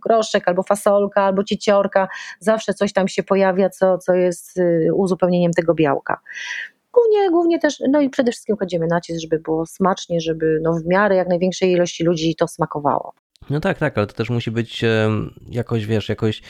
groszek, albo fasolka, albo cieciorka, zawsze coś tam się pojawia, co, co jest uzupełnieniem tego białka. Głównie, głównie też, no i przede wszystkim kładziemy nacisk, żeby było smacznie, żeby no w miarę jak największej ilości ludzi to smakowało. No tak, tak, ale to też musi być jakoś, wiesz, jakoś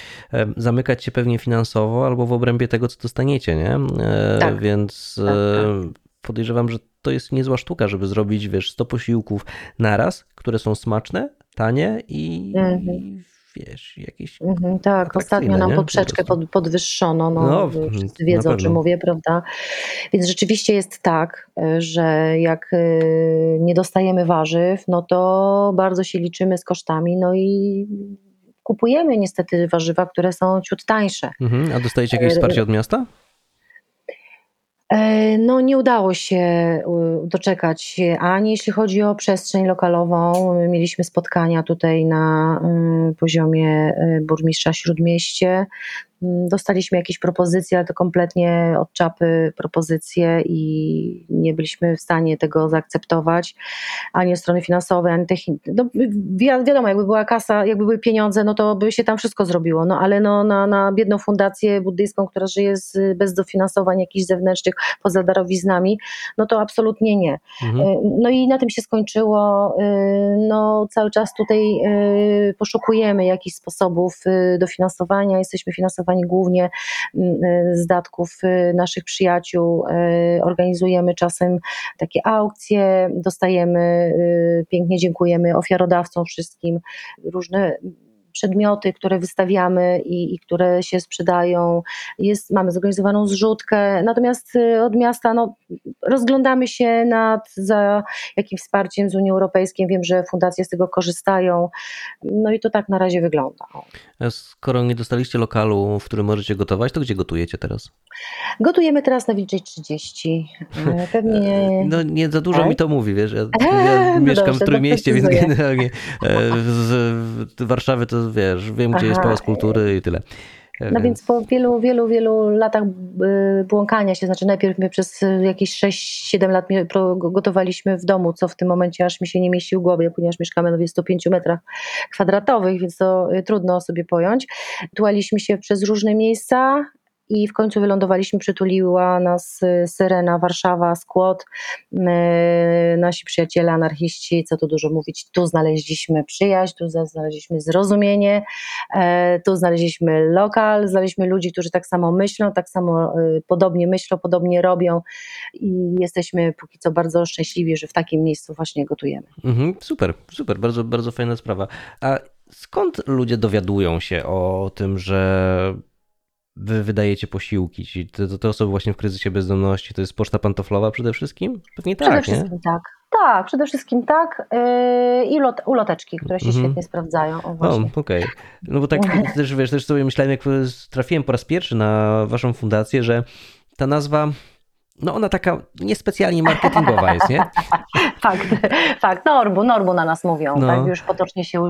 zamykać się pewnie finansowo albo w obrębie tego, co dostaniecie, nie? E, Tak, Więc tak, e, podejrzewam, że to jest niezła sztuka, żeby zrobić, wiesz, 100 posiłków naraz, które są smaczne, tanie i, Mhm. Wiesz, jakieś... Mhm, tak, ostatnio nam nie? Po poprzeczkę pod, podwyższono, no, No, wszyscy wiedzą o czym mówię, prawda? Więc rzeczywiście jest tak, e, że jak e, nie dostajemy warzyw, no to bardzo się liczymy z kosztami, no i kupujemy niestety warzywa, które są ciut tańsze. Mhm. A dostajecie jakieś wsparcie od miasta? E, No, nie udało się doczekać ani jeśli chodzi o przestrzeń lokalową. Mieliśmy spotkania tutaj na y, poziomie y, burmistrza Śródmieście. Mm, Dostaliśmy jakieś propozycje, ale to kompletnie od czapy propozycje i nie byliśmy w stanie tego zaakceptować ani strony finansowej, ani technicznej. No, wi- wiadomo, jakby była kasa, jakby były pieniądze, no to by się tam wszystko zrobiło, no ale no, na, na biedną fundację buddyjską, która żyje z, bez dofinansowań jakichś zewnętrznych, poza darowiznami, no to absolutnie nie. Mhm. Y, No i na tym się skończyło. Y, No, cały czas tutaj y, poszukujemy jakichś sposobów dofinansowania. Jesteśmy finansowani głównie mm, y, z datków y, naszych przyjaciół. Y, Organizujemy czasem takie aukcje, dostajemy, pięknie dziękujemy ofiarodawcom wszystkim, różne przedmioty, które wystawiamy i, i które się sprzedają. Jest, mamy zorganizowaną zrzutkę, natomiast y, od miasta no, rozglądamy się nad za jakimś wsparciem z Unii Europejskiej. Wiem, że fundacje z tego korzystają. No i to tak na razie wygląda. A skoro nie dostaliście lokalu, w którym możecie gotować, to gdzie gotujecie teraz? Gotujemy teraz na Wilczej 30. E, Pewnie. No nie za dużo Tak? mi to mówi, wiesz, ja, ja no mieszkam dobrze, w Trójmieście, więc generalnie e, z w Warszawy to wiesz, wiem gdzie jest Aha. Pałac Kultury i tyle. E, No więc po wielu, wielu, wielu latach y, błąkania się, znaczy najpierw my przez jakieś 6-7 lat gotowaliśmy w domu, co w tym momencie aż mi się nie mieści w głowie, ponieważ mieszkamy na 25 metrach kwadratowych, więc to y, trudno sobie pojąć. Tułaliśmy się przez różne miejsca i w końcu wylądowaliśmy, przytuliła nas y, Syrena, Warszawa, Skłot, y, nasi przyjaciele anarchiści, co tu dużo mówić, tu znaleźliśmy przyjaźń, tu znaleźliśmy zrozumienie, E, Tu znaleźliśmy lokal, znaleźliśmy ludzi, którzy tak samo myślą, tak samo y, podobnie myślą, podobnie robią i jesteśmy póki co bardzo szczęśliwi, że w takim miejscu właśnie gotujemy. Mhm, super, super, bardzo, bardzo fajna sprawa. A skąd ludzie dowiadują się o tym, że wy wydajecie posiłki? Ci, te, te osoby właśnie w kryzysie bezdomności, to jest poczta pantoflowa przede wszystkim? Pewnie Przede tak, nie? wszystkim tak. Tak, przede wszystkim tak. Yy, I lot, uloteczki, które się Mhm. świetnie sprawdzają. O, O, okej. No bo tak też, wiesz, też sobie myślałem, jak trafiłem po raz pierwszy na waszą fundację, że ta nazwa, no ona taka niespecjalnie marketingowa jest, nie? Fakt, fakt. Norbu, Norbu na nas mówią, No. tak już potocznie się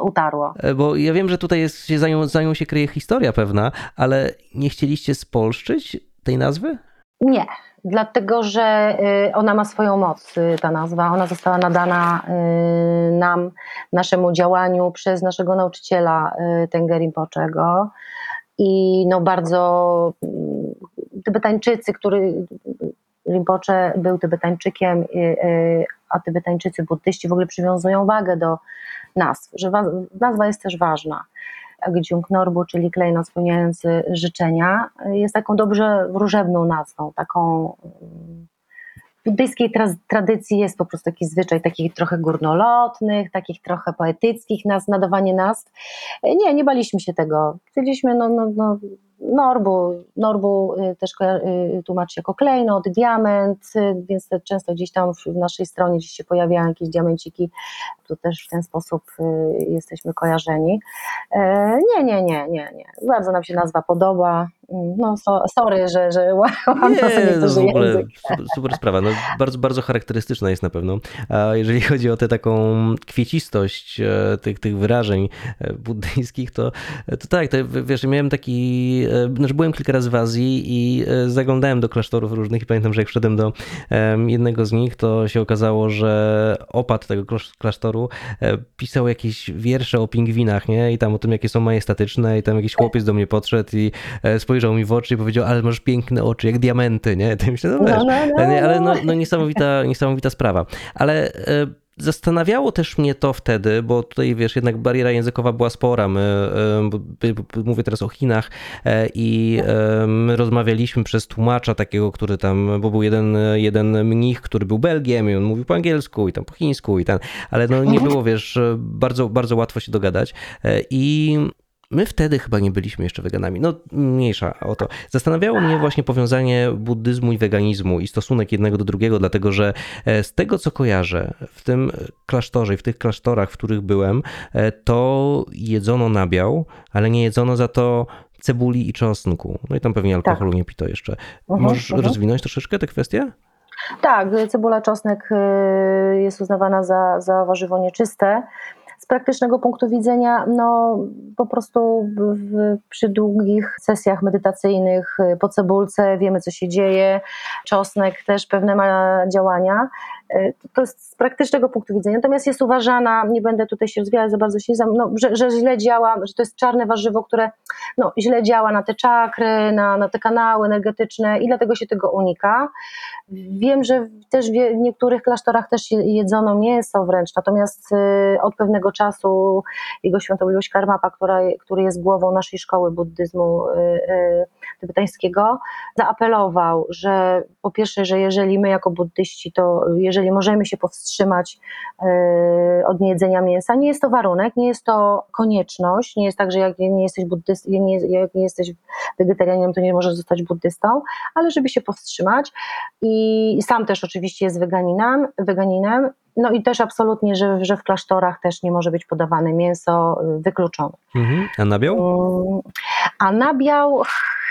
utarło. E, Bo ja wiem, że tutaj jest, się za, nią, za nią się kryje historia pewna, ale nie chcieliście spolszczyć tej nazwy? Nie, dlatego że y, ona ma swoją moc, y, ta nazwa. Ona została nadana y, nam naszemu działaniu przez naszego nauczyciela y, Tengeri Rinpoczego. I no bardzo Tybetańczycy, który Rinpoche był Tybetańczykiem, y, y, a Tybetańczycy buddyści w ogóle przywiązują wagę do nazw, że wa- nazwa jest też ważna. Gdziung Norbu, czyli klejnot spełniający życzenia, jest taką dobrze wróżebną nazwą, taką w buddyjskiej tra- tradycji jest po prostu taki zwyczaj takich trochę górnolotnych, takich trochę poetyckich nazw, nadawanie nazw. Nie, nie baliśmy się tego. Chcieliśmy, no, no, no, Norbu, Norbu y, też y, tłumaczy jako klejnot, diament, y, więc często gdzieś tam w naszej stronie gdzieś się pojawiają jakieś diamenciki, tu też w ten sposób y, jesteśmy kojarzeni. E, Nie, nie, nie, nie, nie. Bardzo nam się nazwa podoba. Mm, No, so, sorry, że, że łamam Nie, sobie no w ogóle język. super, super sprawa. No, bardzo, bardzo charakterystyczna jest na pewno. A jeżeli chodzi o tę taką kwiecistość e, tych, tych wyrażeń e, buddyjskich, to, to tak, to, wiesz, miałem taki, e, znaczy byłem kilka razy w Azji i e, zaglądałem do klasztorów różnych i pamiętam, że jak wszedłem do jednego z nich, to się okazało, że opat tego klasz- klasztoru e, pisał jakieś wiersze o pingwinach, nie? I tam o tym, jakie są majestatyczne i tam jakiś chłopiec do mnie podszedł i spojrzał mi w oczy i powiedział, ale masz piękne oczy, jak diamenty, nie? To myślę, no wiesz, No, no, no, ale no, no. no niesamowita, niesamowita sprawa. Ale zastanawiało też mnie to wtedy, bo tutaj wiesz, jednak bariera językowa była spora. My, b- b- mówię teraz o Chinach e, i my rozmawialiśmy przez tłumacza takiego, który tam, bo był jeden, jeden mnich, który był Belgiem i on mówił po angielsku i tam po chińsku i ten, ale no nie było, wiesz, bardzo, bardzo łatwo się dogadać E, i My wtedy chyba nie byliśmy jeszcze weganami. No, mniejsza o to. Zastanawiało mnie właśnie powiązanie buddyzmu i weganizmu i stosunek jednego do drugiego, dlatego że e, z tego, co kojarzę, w tym klasztorze i w tych klasztorach, w których byłem, e, to jedzono nabiał, ale nie jedzono za to cebuli i czosnku. No i tam pewnie alkoholu nie pito jeszcze. Mhm, Możesz mhm. rozwinąć troszeczkę tę kwestię? Tak, cebula, czosnek y, jest uznawana za, za warzywo nieczyste. Z praktycznego punktu widzenia, no po prostu w, przy długich sesjach medytacyjnych po cebulce wiemy, co się dzieje. Czosnek też pewne ma działania. Y, To jest z praktycznego punktu widzenia. Natomiast jest uważana, nie będę tutaj się rozwijać za bardzo, się zam- no, że, że źle działa, że to jest czarne warzywo, które no, źle działa na te czakry, na, na te kanały energetyczne i dlatego się tego unika. Wiem, że też w niektórych klasztorach też je- jedzono mięso wręcz, natomiast y, od pewnego czasu jego świątobliwość Karmapa, która, który jest głową naszej szkoły buddyzmu y, y, tybetańskiego, zaapelował, że po pierwsze, że jeżeli my jako buddyści, to jeżeli możemy się powstrzymać y, od niejedzenia mięsa, nie jest to warunek, nie jest to konieczność, nie jest tak, że jak nie jesteś buddystą, nie, jak nie jesteś wegetarianinem, to nie możesz zostać buddystą, ale żeby się powstrzymać i sam też oczywiście jest weganinem, weganinem no i też absolutnie, że, że w klasztorach też nie może być podawane mięso, y, wykluczone. Mhm. A nabiał? Mm, A nabiał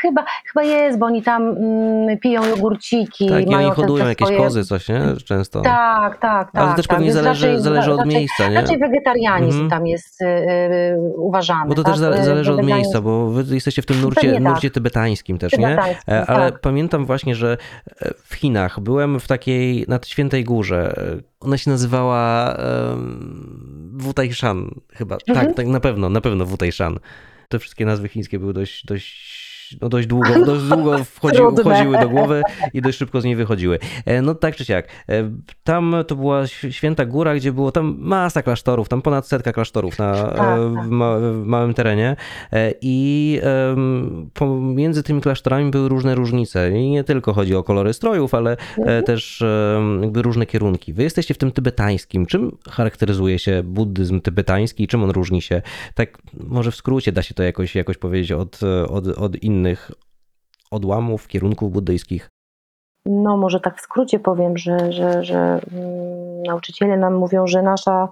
chyba, chyba jest, bo oni tam mm, piją jogurciki. Tak, i mają oni te- te hodują jakieś swoje- kozy, coś, nie? Często. Tak, tak, tak. Ale to też tak. pewnie zależy, raczej- zależy od raczej, miejsca, nie? Raczej wegetarianizm Mhm. tam jest y, y, uważany. Bo to tak? też zale- zależy od miejsca, bo wy jesteście w tym nurcie, tak. nurcie tybetańskim też, nie? Tybetańskim, E, Ale tak. pamiętam właśnie, że e, w Chinach byłem w takiej, nad Świętej Górze. Ona się nazywała um, Wutaishan chyba. Mhm. Tak, tak, na pewno, na pewno Wutaishan. Te wszystkie nazwy chińskie były dość, dość no dość długo, dość długo wchodzi, wchodziły do głowy i dość szybko z niej wychodziły. E, No tak czy siak. E, Tam to była święta góra, gdzie było tam masa klasztorów, tam ponad setka klasztorów na, e, tak. w, ma, w małym terenie i pomiędzy tymi klasztorami były różne różnice. I nie tylko chodzi o kolory strojów, ale Mhm. też jakby różne kierunki. Wy jesteście w tym tybetańskim. Czym charakteryzuje się buddyzm tybetański i czym on różni się? Tak może w skrócie da się to jakoś, jakoś powiedzieć od, od, od innych odłamów, kierunków buddyjskich. No, może tak w skrócie powiem, że, że, że mm, nauczyciele nam mówią, że nasza,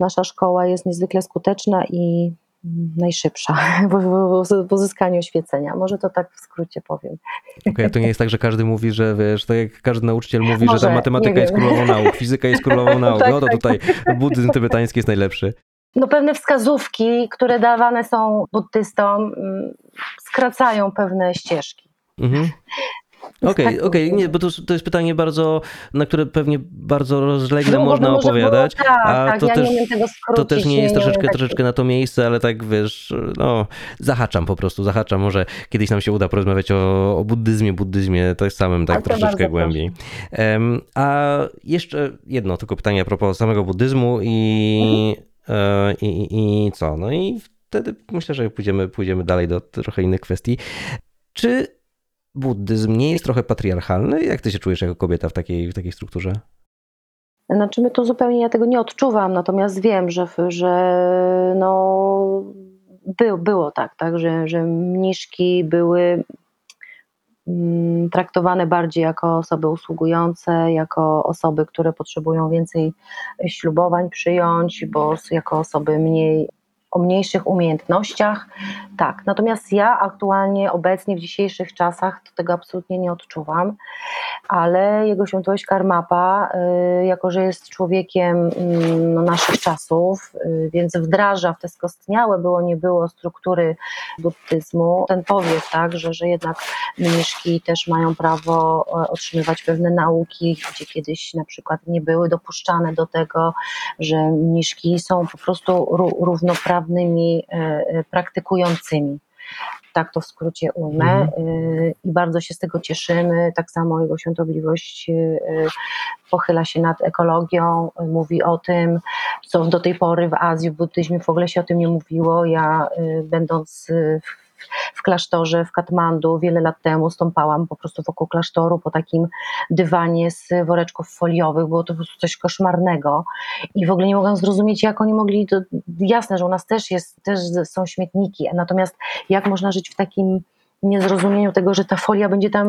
nasza szkoła jest niezwykle skuteczna i mm, najszybsza w, uzyskaniu oświecenia. Może to tak w skrócie powiem. Okej, to nie jest tak, że każdy mówi, że wiesz, tak jak każdy nauczyciel mówi, że Może, ta matematyka jest królową nauk, fizyka jest królową nauk, Tak, no to tak. tutaj buddyzm tybetański jest najlepszy. No, pewne wskazówki, które dawane są buddystom, mm, skracają pewne ścieżki. Mhm. Okej, Tak okej, mówię. nie, bo to, to jest pytanie bardzo, na które pewnie bardzo rozlegle Długo by można opowiadać, Było, tak, a tak, to ja też, nie skrócić. to też nie jest umiem troszeczkę, tak- troszeczkę na to miejsce, ale tak wiesz, no zahaczam po prostu, zahaczam, może kiedyś nam się uda porozmawiać o, o buddyzmie, buddyzmie, to jest samym tak troszeczkę głębiej. Em, a jeszcze jedno tylko pytanie a propos samego buddyzmu i, e, i, i, i co, no i wtedy myślę, że pójdziemy, pójdziemy dalej do trochę innych kwestii. Czy buddyzm nie jest trochę patriarchalny? Jak ty się czujesz jako kobieta w takiej, w takiej strukturze? Znaczy my to zupełnie, ja tego nie odczuwam, natomiast wiem, że, że no, by, było tak, tak że, że mniszki były mm, traktowane bardziej jako osoby usługujące, jako osoby, które potrzebują więcej ślubowań przyjąć, bo jako osoby mniej o mniejszych umiejętnościach. Tak, natomiast ja aktualnie, obecnie w dzisiejszych czasach to tego absolutnie nie odczuwam, ale jego świętość Karmapa, y, jako że jest człowiekiem mm, no, naszych czasów, y, więc wdraża w te skostniałe było, nie było struktury buddyzmu, ten powiew, tak, że, że jednak mniszki też mają prawo e, otrzymywać pewne nauki, gdzie kiedyś na przykład nie były dopuszczane do tego, że mniszki są po prostu ró- równoprawnymi e, e, praktykującymi. Tak to w skrócie ujmę Mhm. y, i bardzo się z tego cieszymy. Tak samo Jego Świątobliwość pochyla się nad ekologią, mówi o tym, co do tej pory w Azji, w buddyzmie w ogóle się o tym nie mówiło. Ja będąc w w klasztorze w Katmandu wiele lat temu stąpałam po prostu wokół klasztoru po takim dywanie z woreczków foliowych, było to po prostu coś koszmarnego i w ogóle nie mogłam zrozumieć, jak oni mogli, to jasne, że u nas też jest, też są śmietniki, natomiast jak można żyć w takim niezrozumieniu tego, że ta folia będzie tam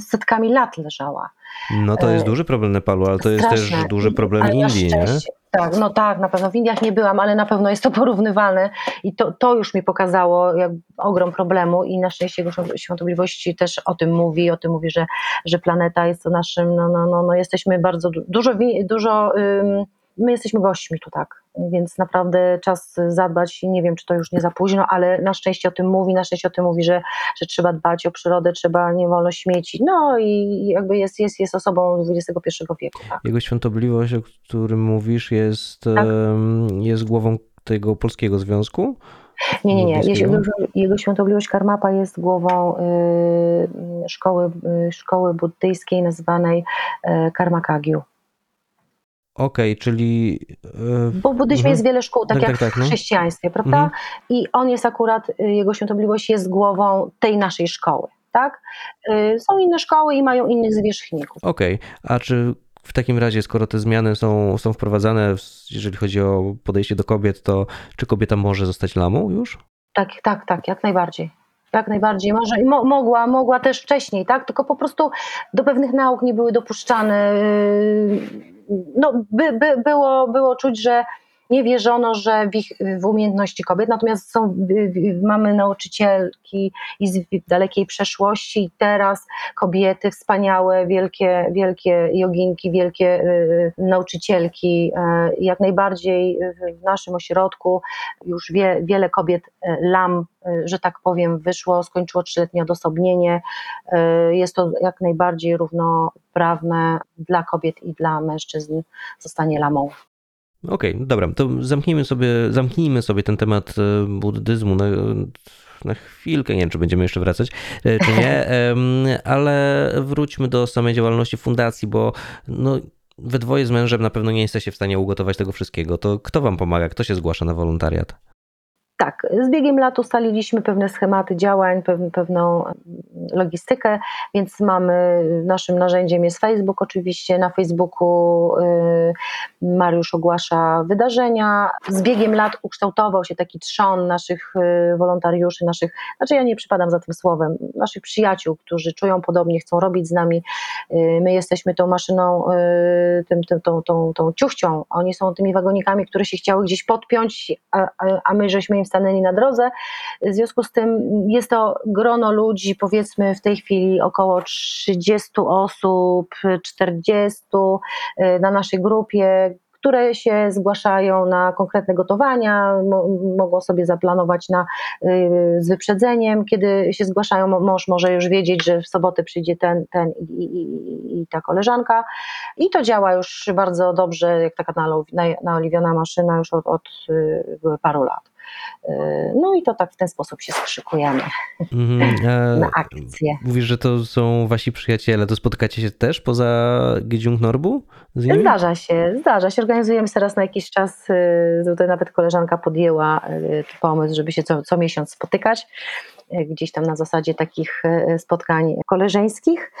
setkami lat leżała. No to jest E, duży problem Nepalu, ale to jest Straszne. też duży problem Ale Indii, nie? Tak, no tak, na pewno. W Indiach nie byłam, ale na pewno jest to porównywalne i to, to już mi pokazało ogrom problemu i na szczęście Jego Świąt- Świątobliwości też o tym mówi, o tym mówi, że, że planeta jest to naszym, no, no, no, no jesteśmy bardzo du- dużo, dużo my jesteśmy gośćmi tu tak, więc naprawdę czas zadbać nie wiem, czy to już nie za późno, ale na szczęście o tym mówi, na szczęście o tym mówi, że, że trzeba dbać o przyrodę, trzeba, nie wolno śmieci, no i jakby jest, jest, jest osobą XXI wieku. Tak. Jego świątobliwość, o którym mówisz, jest, Tak. jest głową tego polskiego związku? Nie, nie, nie. Jego, jego świątobliwość Karmapa jest głową y, szkoły, y, szkoły buddyjskiej nazwanej y, Karma Okej, czyli... e, Bo w buddyzmie Mhm. jest wiele szkół, tak, Tak, jak tak, tak, w no. chrześcijaństwie, prawda? Mhm. I on jest akurat, y, jego świątobliwość jest głową tej naszej szkoły, tak? Y, Są inne szkoły i mają innych zwierzchników. Okej, a czy w takim razie, skoro te zmiany są, są wprowadzane, jeżeli chodzi o podejście do kobiet, to czy kobieta może zostać lamą już? Tak, tak, tak, jak najbardziej. Jak najbardziej. Może, i mo, mogła, mogła też wcześniej, tak? Tylko po prostu do pewnych nauk nie były dopuszczane. yy, No, by, by, było, było czuć, że nie wierzono, że w, ich, w umiejętności kobiet, natomiast są, mamy nauczycielki i z dalekiej przeszłości i teraz kobiety wspaniałe, wielkie, wielkie joginki, wielkie y, nauczycielki. y, Jak najbardziej w- naszym ośrodku już wie, wiele kobiet y, lam, y, że tak powiem, wyszło, skończyło trzyletnie odosobnienie. Jest to jak najbardziej równoprawne dla kobiet i dla mężczyzn zostanie lamą. Okej, no dobra, to zamknijmy sobie, zamknijmy sobie ten temat e, buddyzmu na, na chwilkę. Nie wiem, czy będziemy jeszcze wracać, e, czy nie, ale wróćmy do samej działalności fundacji, bo no, we dwoje z mężem na pewno nie jesteście w stanie ugotować tego wszystkiego. To kto wam pomaga? Kto się zgłasza na wolontariat? Tak, z biegiem lat ustaliliśmy pewne schematy działań, pew- pewną logistykę, więc mamy, naszym narzędziem jest Facebook oczywiście, na Facebooku y, Mariusz ogłasza wydarzenia. Z biegiem lat ukształtował się taki trzon naszych y, wolontariuszy, naszych, znaczy ja nie przypadam za tym słowem, naszych przyjaciół, którzy czują podobnie, chcą robić z nami. Y, My jesteśmy tą maszyną, tym, tym, tą, tą, tą ciuchcią, oni są tymi wagonikami, które się chciały gdzieś podpiąć, a, a my żeśmy im stanęli na drodze. W związku z tym jest to grono ludzi, powiedzmy w tej chwili około 30 osób, 40 y, na naszej grupie, które się zgłaszają na konkretne gotowania, mo, mogą sobie zaplanować na, y, z wyprzedzeniem, kiedy się zgłaszają, mąż może już wiedzieć, że w sobotę przyjdzie ten, ten i, i, i ta koleżanka i to działa już bardzo dobrze, jak taka naoliwiona maszyna już od, od y, paru lat. Y, no i to tak w ten sposób się skrzykujemy mm, na akcję. Mówisz, że to są wasi przyjaciele, to spotykacie się też poza Gejung Norbu? Zdarza się, zdarza się. Organizujemy się raz na jakiś czas. Y, tutaj nawet koleżanka podjęła pomysł, żeby się co, co miesiąc spotykać gdzieś tam na zasadzie takich spotkań koleżeńskich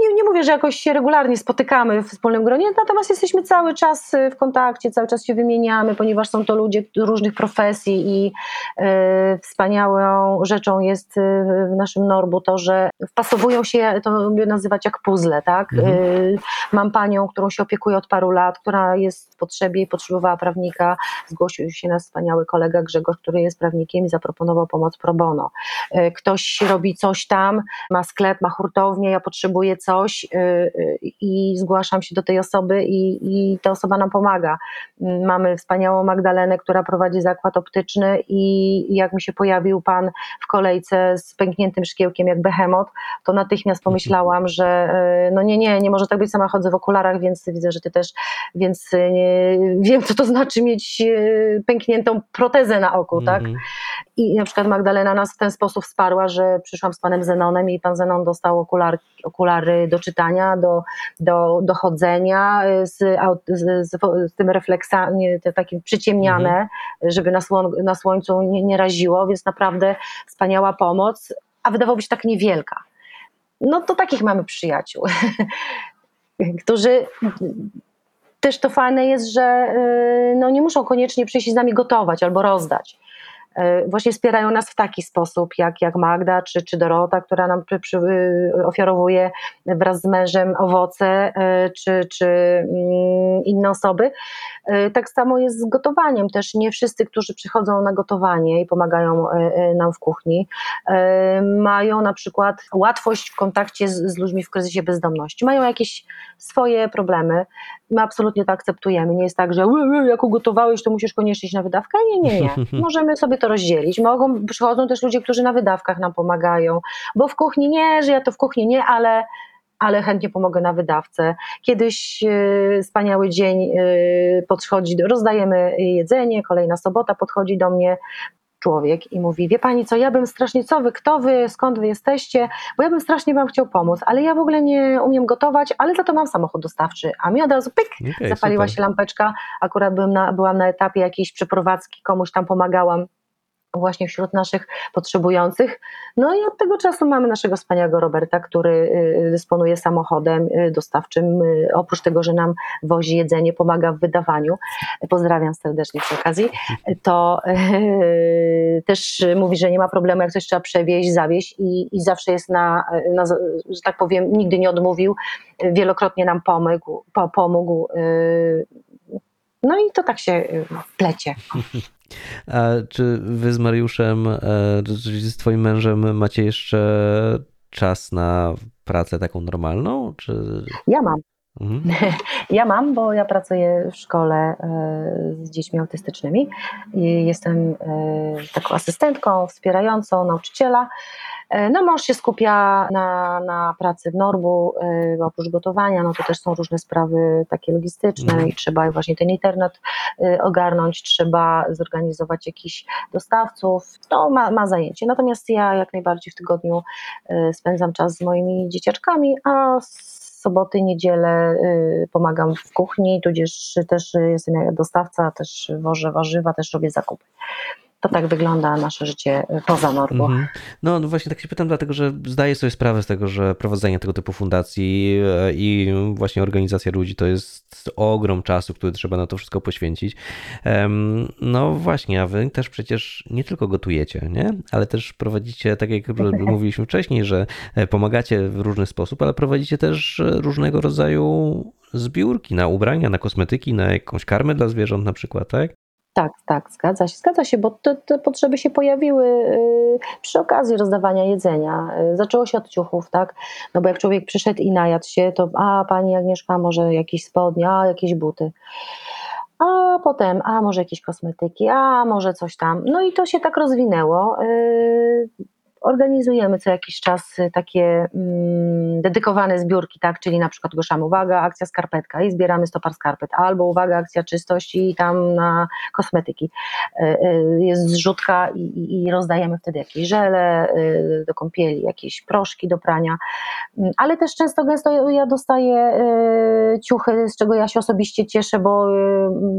nie, nie mówię, że jakoś się regularnie spotykamy w wspólnym gronie, natomiast jesteśmy cały czas y, w kontakcie, cały czas się wymieniamy, ponieważ są to ludzie różnych profesji i y, wspaniałą rzeczą jest y, w naszym Norbu to, że wpasowują się, to lubię nazywać jak puzzle, tak? Mhm. Y, mam panią, którą się opiekuję od paru lat, która jest w potrzebie i potrzebowała prawnika, zgłosił się nasz wspaniały kolega Grzegorz, który jest prawnikiem i zaproponował pomoc pro bono. Y, ktoś robi coś tam, ma sklep, ma hurtownię, ja potrzebuję coś y, y, i zgłaszam się do tej osoby i, i ta osoba nam pomaga. Mamy wspaniałą Magdalenę, która prowadzi zakład optyczny i jak mi się pojawił pan w kolejce z pękniętym szkiełkiem jak behemot, to natychmiast pomyślałam, że y, no nie, nie, nie może tak być, sama chodzę w okularach, więc widzę, że ty też, więc nie, wiem, co to znaczy mieć pękniętą protezę na oku, tak? Mhm. I na przykład Magdalena nas w ten sposób wsparła, że przyszłam z panem Zenonem i pan Zenon dostał okular, okulary do czytania, do, do, do chodzenia z, z, z, z tym refleksami, takim przyciemniane, mhm. żeby na, słon, na słońcu nie, nie raziło, więc naprawdę wspaniała pomoc, a wydawałoby się tak niewielka. No to takich mamy przyjaciół, którzy też to fajne jest, że y, no nie muszą koniecznie przyjść z nami gotować albo rozdać właśnie wspierają nas w taki sposób, jak, jak Magda czy, czy Dorota, która nam przy, przy, y, ofiarowuje wraz z mężem owoce, e, czy, czy mm, inne osoby. E, tak samo jest z gotowaniem. Też nie wszyscy, którzy przychodzą na gotowanie i pomagają nam w kuchni, mają na przykład łatwość w kontakcie z, z ludźmi w kryzysie bezdomności. Mają jakieś swoje problemy. My absolutnie to akceptujemy. Nie jest tak, że jak ugotowałeś, to musisz koniecznie iść na wydawkę. Nie, nie, nie. Możemy sobie to rozdzielić. Mogą, przychodzą też ludzie, którzy na wydawkach nam pomagają, bo w kuchni nie, że ja to w kuchni nie, ale ale chętnie pomogę na wydawcę. Kiedyś y, wspaniały dzień y, podchodzi, rozdajemy jedzenie, kolejna sobota podchodzi do mnie człowiek i mówi, wie pani co, ja bym strasznie, co wy, kto wy, skąd wy jesteście, bo ja bym strasznie wam chciał pomóc, ale ja w ogóle nie umiem gotować, ale za to mam samochód dostawczy, a mi od razu pyk, okay, zapaliła super. się lampeczka, akurat byłam na, byłam na etapie jakiejś przeprowadzki, komuś tam pomagałam, właśnie wśród naszych potrzebujących. No i od tego czasu mamy naszego wspaniałego Roberta, który y, dysponuje samochodem y, dostawczym. Y, oprócz tego, że nam wozi jedzenie, pomaga w wydawaniu. Pozdrawiam serdecznie przy okazji. To też mówi, że nie ma problemu, jak coś trzeba przewieźć, zawieźć i, i zawsze jest na, na, że tak powiem, nigdy nie odmówił. Wielokrotnie nam pomógł. Po, pomógł. No i to tak się plecie. A czy wy z Mariuszem, e, z twoim mężem macie jeszcze czas na pracę taką normalną? Czy... Ja mam. Mhm. Ja mam, bo ja pracuję w szkole e, z dziećmi autystycznymi. Jestem e, taką asystentką wspierającą nauczyciela. E, no mąż się skupia na, na pracy w Norbu, e, oprócz gotowania, no to też są różne sprawy takie logistyczne mm. i trzeba właśnie ten internet e, ogarnąć, trzeba zorganizować jakichś dostawców, to ma, ma zajęcie. Natomiast ja jak najbardziej w tygodniu spędzam czas z moimi dzieciaczkami, a soboty, niedzielę pomagam w kuchni, tudzież też jestem dostawca, też wożę warzywa, też robię zakupy to tak wygląda nasze życie poza Norbo. Mhm. No, no właśnie tak się pytam, dlatego że zdaję sobie sprawę z tego, że prowadzenie tego typu fundacji e, i właśnie organizacja ludzi to jest ogrom czasu, który trzeba na to wszystko poświęcić. No właśnie, a wy też przecież nie tylko gotujecie, nie? ale też prowadzicie, tak jak mówiliśmy wcześniej, że e, pomagacie w różny sposób, ale prowadzicie też różnego rodzaju zbiórki na ubrania, na kosmetyki, na jakąś karmę dla zwierząt na przykład, tak? Tak, tak, zgadza się, zgadza się, bo te, te potrzeby się pojawiły y, przy okazji rozdawania jedzenia. Y, Zaczęło się od ciuchów, tak? No bo jak człowiek przyszedł i najadł się, to a pani Agnieszka, może jakieś spodnie, a jakieś buty. A potem, a może jakieś kosmetyki, a może coś tam. No i to się tak rozwinęło. Y, Organizujemy co jakiś czas y, takie mm, dedykowane zbiórki, tak, czyli na przykład ogłaszamy uwaga, akcja skarpetka i zbieramy 100 par skarpet, albo uwaga, akcja czystość i tam na kosmetyki. Y, y, Jest zrzutka i, i- rozdajemy wtedy jakieś żele do kąpieli, jakieś proszki do prania, Mm, ale też często gęsto ja dostaję ciuchy, z czego ja się osobiście cieszę, bo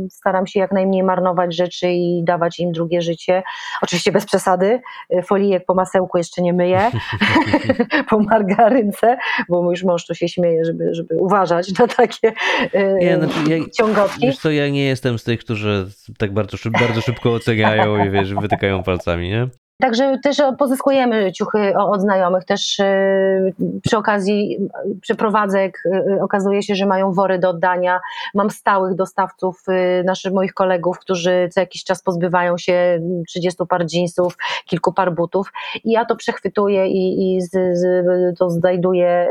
staram się jak najmniej marnować rzeczy i dawać im drugie życie. Oczywiście bez przesady, folijek po masełku jeszcze nie myję, po margarynce, bo mój już mąż tu się śmieje, żeby, żeby uważać na takie y, Nie, znaczy ja, ciągotki. wiesz co, ja nie jestem z tych, którzy tak bardzo, bardzo szybko oceniają i wiesz, wytykają palcami, nie? Także też pozyskujemy ciuchy od znajomych. Też y, przy okazji y, przeprowadzek y, okazuje się, że mają wory do oddania. Mam stałych dostawców, naszych moich kolegów, którzy co jakiś czas pozbywają się 30 par jeansów, kilku par butów i ja to przechwytuję i, i z, z, to znajduję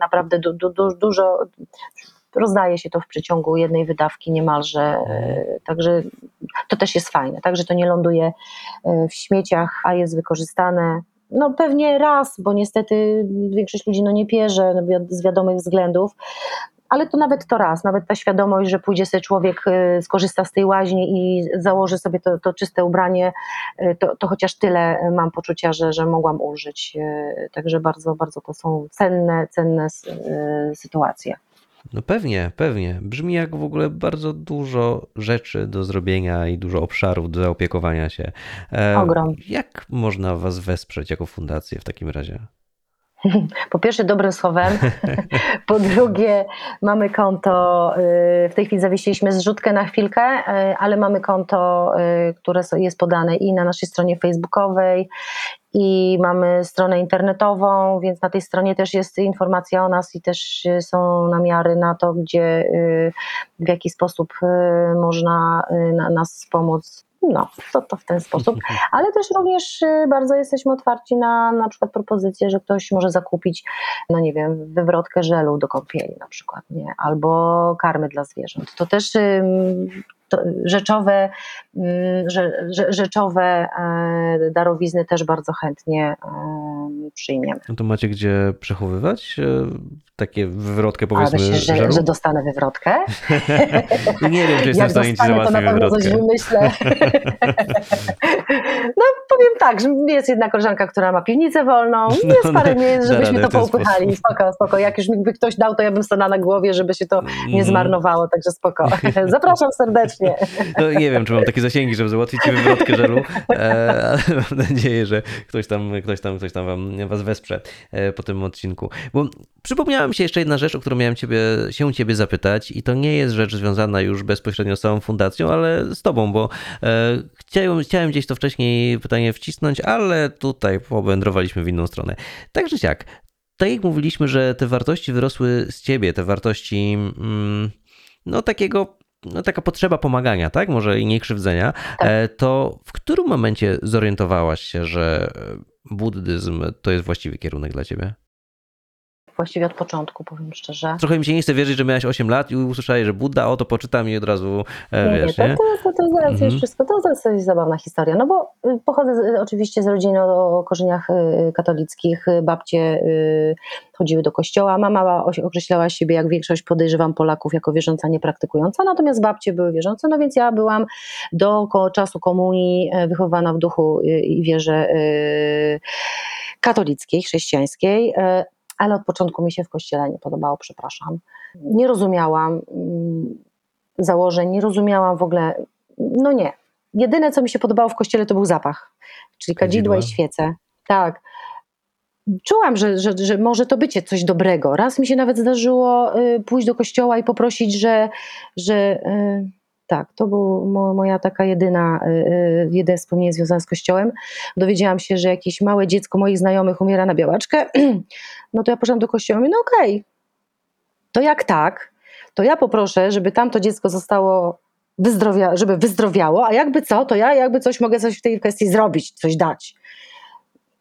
naprawdę du, du, du, dużo. Rozdaje się to w przeciągu jednej wydawki niemalże, y, także to też jest fajne, także to nie ląduje y, w śmieciach, a jest wykorzystane. No pewnie raz, bo niestety większość ludzi no nie pierze no z wiadomych względów, ale to nawet to raz, nawet ta świadomość, że pójdzie sobie człowiek, y, skorzysta z tej łaźni i założy sobie to, to czyste ubranie, to, to chociaż tyle mam poczucia, że, że mogłam użyć. Także bardzo, bardzo to są cenne, cenne sytuacje. No pewnie, pewnie. Brzmi jak w ogóle bardzo dużo rzeczy do zrobienia i dużo obszarów do zaopiekowania się. E, Ogrom. Jak można was wesprzeć jako fundację w takim razie? Po pierwsze, dobrym słowem. Po drugie, mamy konto. y, W tej chwili zawiesiliśmy zrzutkę na chwilkę, y, ale mamy konto, y, które jest podane i na naszej stronie facebookowej, i mamy stronę internetową, więc na tej stronie też jest informacja o nas i też są namiary na to, gdzie, w jaki sposób można na- nas wspomóc. No, to, to w ten sposób ale też również y, bardzo jesteśmy otwarci na na przykład propozycję, że ktoś może zakupić, no nie wiem, wywrotkę żelu do kąpieli na przykład, nie? albo karmy dla zwierząt. To też ym, to rzeczowe, rze, rzeczowe e, darowizny też bardzo chętnie e, przyjmiemy. No to macie gdzie przechowywać e, takie wywrotkę Ale powiedzmy myślisz, że, że dostanę wywrotkę? Nie wiem, czy jestem w stanie ci to załatwić pewno coś wywrotkę. wymyślę. No powiem tak, że jest jedna koleżanka, która ma piwnicę wolną, jest No, parę miejsc, żebyśmy radę to w ten poupychali. Spoko, spoko. Jak już mi by ktoś dał, to ja bym stanęła na głowie, żeby się to nie Mhm. zmarnowało, także spoko. Zapraszam serdecznie. No, nie wiem, czy mam takie zasięgi, żeby załatwić ci wywrotkę żelu, e, ale mam nadzieję, że ktoś tam, ktoś tam, ktoś tam wam, was wesprze e, po tym odcinku. Bo przypomniała mi się jeszcze jedna rzecz, o którą miałem ciebie, się ciebie zapytać i to nie jest rzecz związana już bezpośrednio z całą fundacją, ale z tobą, bo e, chciałem, chciałem gdzieś to wcześniej pytanie wcisnąć, ale tutaj powędrowaliśmy w inną stronę. Także siak, tak jak mówiliśmy, że te wartości wyrosły z ciebie, te wartości mm, no takiego no, taka potrzeba pomagania, tak? Może i nie krzywdzenia, e, to w którym momencie zorientowałaś się, że buddyzm to jest właściwy kierunek dla ciebie? Właściwie od początku, powiem szczerze. Trochę mi się nie chce wierzyć, że miałaś 8 lat i usłyszałeś, że Buddha, o to poczytam i od razu e, Nie, wiesz, to, nie? to, to, to zaraz Mhm. jest wszystko, to jest zabawna historia, no bo y, pochodzę z, oczywiście z rodziny o, korzeniach y, katolickich, babcie y, chodziły do kościoła, mama określała siebie, jak większość podejrzewam Polaków, jako wierząca, niepraktykująca, natomiast babcie były wierzące, no więc ja byłam do czasu komunii y, wychowana w duchu i wierze katolickiej, chrześcijańskiej, y, ale od początku mi się w kościele nie podobało, przepraszam. Nie rozumiałam mm, założeń, nie rozumiałam w ogóle, no nie. Jedyne, co mi się podobało w kościele, to był zapach, czyli kadzidła i świece. Tak. Czułam, że, że, że może to być coś dobrego. Raz mi się nawet zdarzyło y, pójść do kościoła i poprosić, że, że y, tak, to była mo, moja taka jedyna, y, y, jedyne wspomnienie związane z kościołem. Dowiedziałam się, że jakieś małe dziecko moich znajomych umiera na białaczkę. No to ja poszłam do kościoła i mówię, no okej, to jak tak, to ja poproszę, żeby tamto dziecko zostało wyzdrowia, żeby wyzdrowiało, a jakby co, to ja jakby coś mogę coś w tej kwestii zrobić, coś dać.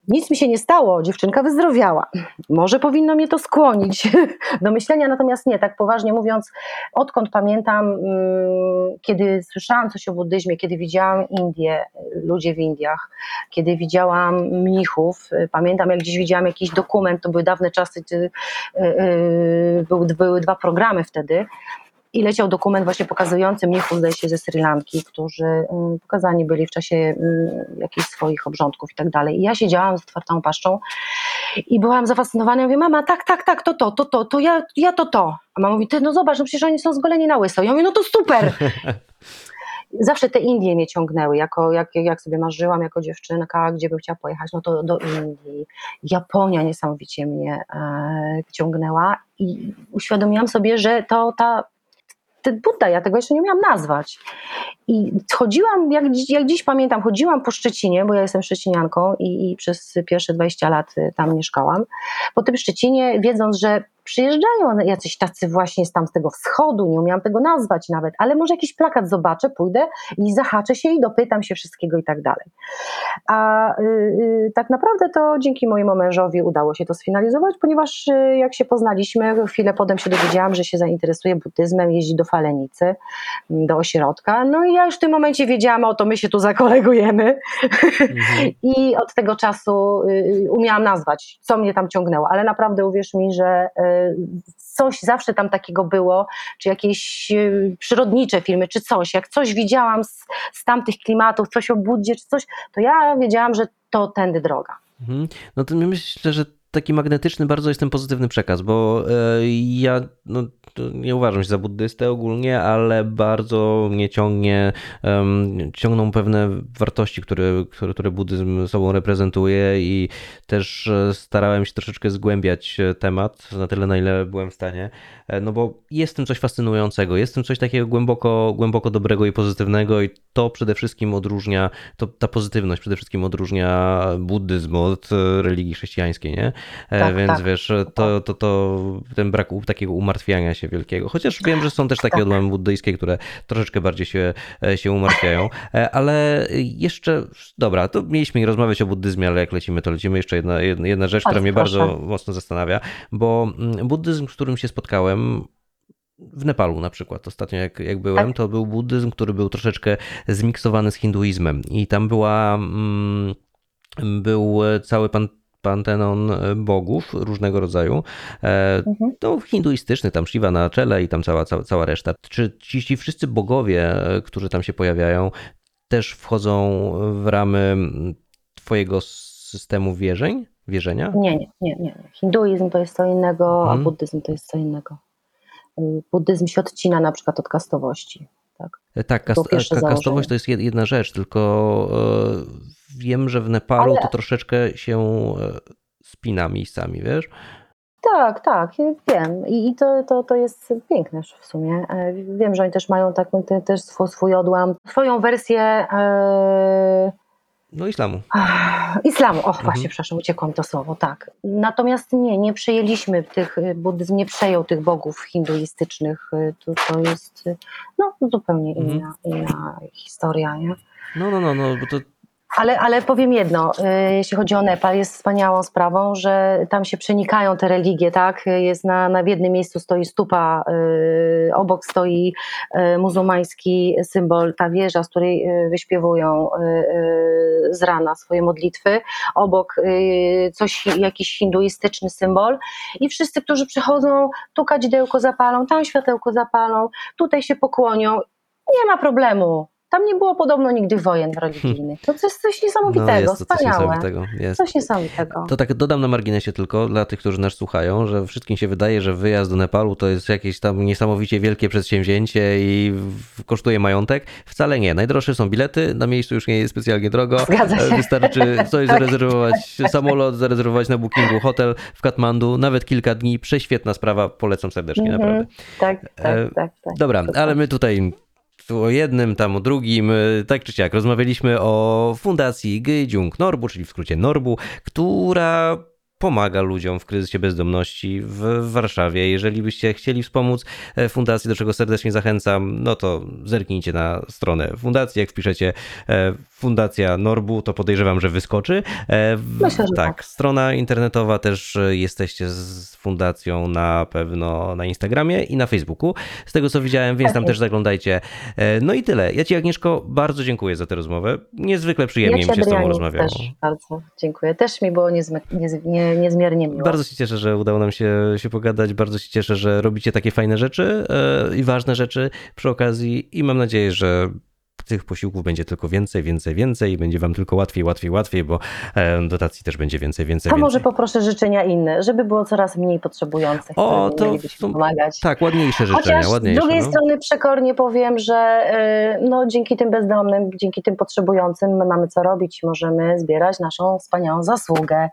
Nic mi się nie stało, dziewczynka wyzdrowiała. Może powinno mnie to skłonić do myślenia, natomiast nie, tak poważnie mówiąc, odkąd pamiętam, mm, kiedy słyszałam coś o buddyzmie, kiedy widziałam Indie, ludzie w Indiach, kiedy widziałam mnichów, pamiętam jak gdzieś widziałam jakiś dokument, to były dawne czasy, y, y, były, były dwa programy wtedy, i leciał dokument właśnie pokazujący mnichów, zdaje się, ze Sri Lanki, którzy mm, pokazani byli w czasie mm, jakichś swoich obrządków i tak dalej. I ja siedziałam z otwartą paszczą i byłam zafascynowana. Ja mówię, mama, tak, tak, tak, to to, to to, to ja, ja to to. A mama mówi, ty no zobacz, no przecież oni są zgoleni na łyso. Ja mówię, no to super. Zawsze te Indie mnie ciągnęły, jako, jak, jak sobie marzyłam jako dziewczynka, gdzie bym chciała pojechać, no to do Indii. Japonia niesamowicie mnie e, ciągnęła i uświadomiłam sobie, że to ta ten Buddha, ja tego jeszcze nie umiałam nazwać. I chodziłam, jak, jak dziś pamiętam, chodziłam po Szczecinie, bo ja jestem szczecinianką i, i przez pierwsze 20 lat y, tam mieszkałam. Po tym Szczecinie, wiedząc, że przyjeżdżają jacyś tacy właśnie z tam z tego wschodu, nie umiałam tego nazwać nawet, ale może jakiś plakat zobaczę, pójdę i zahaczę się i dopytam się wszystkiego i tak dalej. A y, y, tak naprawdę to dzięki mojemu mężowi udało się to sfinalizować, ponieważ y, jak się poznaliśmy, chwilę potem się dowiedziałam, że się zainteresuje buddyzmem, jeździ do Falenicy, do ośrodka, no i ja już w tym momencie wiedziałam, o to my się tu zakolegujemy mhm. i od tego czasu y, umiałam nazwać, co mnie tam ciągnęło, ale naprawdę uwierz mi, że y, coś zawsze tam takiego było, czy jakieś e, przyrodnicze filmy, czy coś. Jak coś widziałam z, z tamtych klimatów, coś o Buddzie, czy coś, to ja wiedziałam, że to tędy droga. Mhm. No to myślę, że taki magnetyczny bardzo jest ten pozytywny przekaz, bo e, ja no, nie uważam się za buddystę ogólnie, ale bardzo mnie ciągnie, ciągną pewne wartości, które, które, które buddyzm sobą reprezentuje i też e, starałem się troszeczkę zgłębiać temat na tyle, na ile byłem w stanie, e, no bo jest w tym coś fascynującego, jest w tym coś takiego głęboko, głęboko dobrego i pozytywnego i to przede wszystkim odróżnia, to, ta pozytywność przede wszystkim odróżnia buddyzm od religii chrześcijańskiej, nie? E, tak, Więc tak. wiesz, to, to, to ten brak takiego umartwiania się wielkiego. Chociaż wiem, że są też takie tak. odłamy buddyjskie, które troszeczkę bardziej się, e, się umartwiają. E, ale jeszcze, dobra, to mieliśmy rozmawiać o buddyzmie, ale jak lecimy, to lecimy. Jeszcze jedna, jedna rzecz, która mnie bardzo mocno zastanawia, bo mm, buddyzm, z którym się spotkałem, w Nepalu na przykład, ostatnio jak, jak byłem, tak. to był buddyzm, który był troszeczkę zmiksowany z hinduizmem i tam była, mm, był cały pan pantenon e, bogów różnego rodzaju. E, mhm. To hinduistyczny, tam Shiva na czele i tam cała, cała, cała reszta. Czy ci, ci wszyscy bogowie, e, którzy tam się pojawiają, też wchodzą w ramy twojego systemu wierzeń? Wierzenia? Nie, nie, nie, nie. Hinduizm to jest co innego, mhm. a buddyzm to jest co innego. Buddyzm się odcina na przykład od kastowości. Tak, tak kast, kastowość to jest jedna rzecz, tylko wiem, że w Nepalu Ale... to troszeczkę się e, spina miejscami, wiesz? Tak, tak, wiem. I to, to, to jest piękne w sumie. E, wiem, że oni też mają taką też swój, swój odłam, swoją wersję. E... No islamu. Islamu, o właśnie, mhm. przepraszam, uciekłam to słowo, tak. Natomiast nie, nie przejęliśmy tych, buddyzm nie przejął tych bogów hinduistycznych. To, to jest no, zupełnie mhm. inna, inna historia, nie? No, no, no, no, bo to ale, ale powiem jedno, y, jeśli chodzi o Nepal, jest wspaniałą sprawą, że tam się przenikają te religie, tak? Jest na, na jednym miejscu stoi stupa, y, obok stoi y, muzułmański symbol, ta wieża, z której wyśpiewują z rana swoje modlitwy, obok coś, jakiś hinduistyczny symbol i wszyscy, którzy przychodzą, tu kadzidełko zapalą, tam światełko zapalą, tutaj się pokłonią, nie ma problemu. Tam nie było podobno nigdy wojen religijnych. To jest coś niesamowitego, no jest to wspaniałe. Coś niesamowitego. Jest. Coś niesamowitego. To tak dodam na marginesie tylko dla tych, którzy nas słuchają, że wszystkim się wydaje, że wyjazd do Nepalu to jest jakieś tam niesamowicie wielkie przedsięwzięcie i kosztuje majątek. Wcale nie. Najdroższe są bilety, na miejscu już nie jest specjalnie drogo. Zgadza się. Wystarczy coś tak. zarezerwować, samolot, zarezerwować na bookingu, hotel w Katmandu, nawet kilka dni. Prześwietna sprawa, polecam serdecznie, mm -hmm. naprawdę. Tak, tak, e, tak, tak. Dobra, ale my tutaj tu o jednym, tam o drugim, y, tak czy siak. Rozmawialiśmy o fundacji Gyjung Norbu, czyli w skrócie Norbu, która pomaga ludziom w kryzysie bezdomności w Warszawie. Jeżeli byście chcieli wspomóc e, fundację, do czego serdecznie zachęcam, no to zerknijcie na stronę fundacji. Jak wpiszecie e, Fundacja Norbu, to podejrzewam, że wyskoczy. E, Myślę, że tak. tak. Strona internetowa też jesteście z fundacją na pewno na Instagramie i na Facebooku. Z tego co widziałem, więc Tak tam jest. też zaglądajcie. No i tyle. Ja Ci, Agnieszko, bardzo dziękuję za tę rozmowę. Niezwykle przyjemnie Ja mi się z Tobą rozmawiało. też bardzo dziękuję. Też mi było niezmy, niez, nie, niezmiernie miło. Bardzo się cieszę, że udało nam się, się pogadać. Bardzo się cieszę, że robicie takie fajne rzeczy e, i ważne rzeczy przy okazji. I mam nadzieję, że tych posiłków będzie tylko więcej, więcej, więcej i będzie wam tylko łatwiej, łatwiej, łatwiej, bo e, dotacji też będzie więcej, więcej, To więcej. może poproszę życzenia inne, żeby było coraz mniej potrzebujących, O, to pomagać. Tak, ładniejsze życzenia, Chociaż z ładniejsze. drugiej no. strony przekornie powiem, że y, no, dzięki tym bezdomnym, dzięki tym potrzebującym my mamy co robić, możemy zbierać naszą wspaniałą zasługę,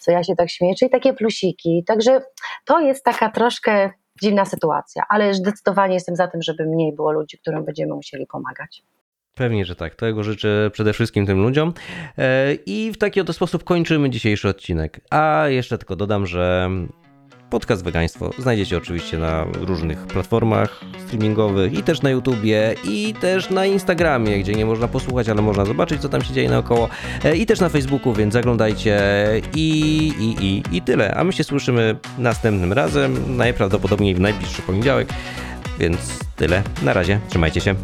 co ja się tak śmieję, czyli takie plusiki. Także to jest taka troszkę dziwna sytuacja, ale zdecydowanie jestem za tym, żeby mniej było ludzi, którym będziemy musieli pomagać. Pewnie, że tak. Tego życzę przede wszystkim tym ludziom. E, I w taki oto sposób kończymy dzisiejszy odcinek. A jeszcze tylko dodam, że podcast Wegaństwo znajdziecie oczywiście na różnych platformach streamingowych i też na YouTubie i też na Instagramie, gdzie nie można posłuchać, ale można zobaczyć, co tam się dzieje naokoło. E, I też na Facebooku, więc zaglądajcie i, i, i, i tyle. A my się słyszymy następnym razem, najprawdopodobniej w najbliższy poniedziałek. Więc tyle. Na razie. Trzymajcie się.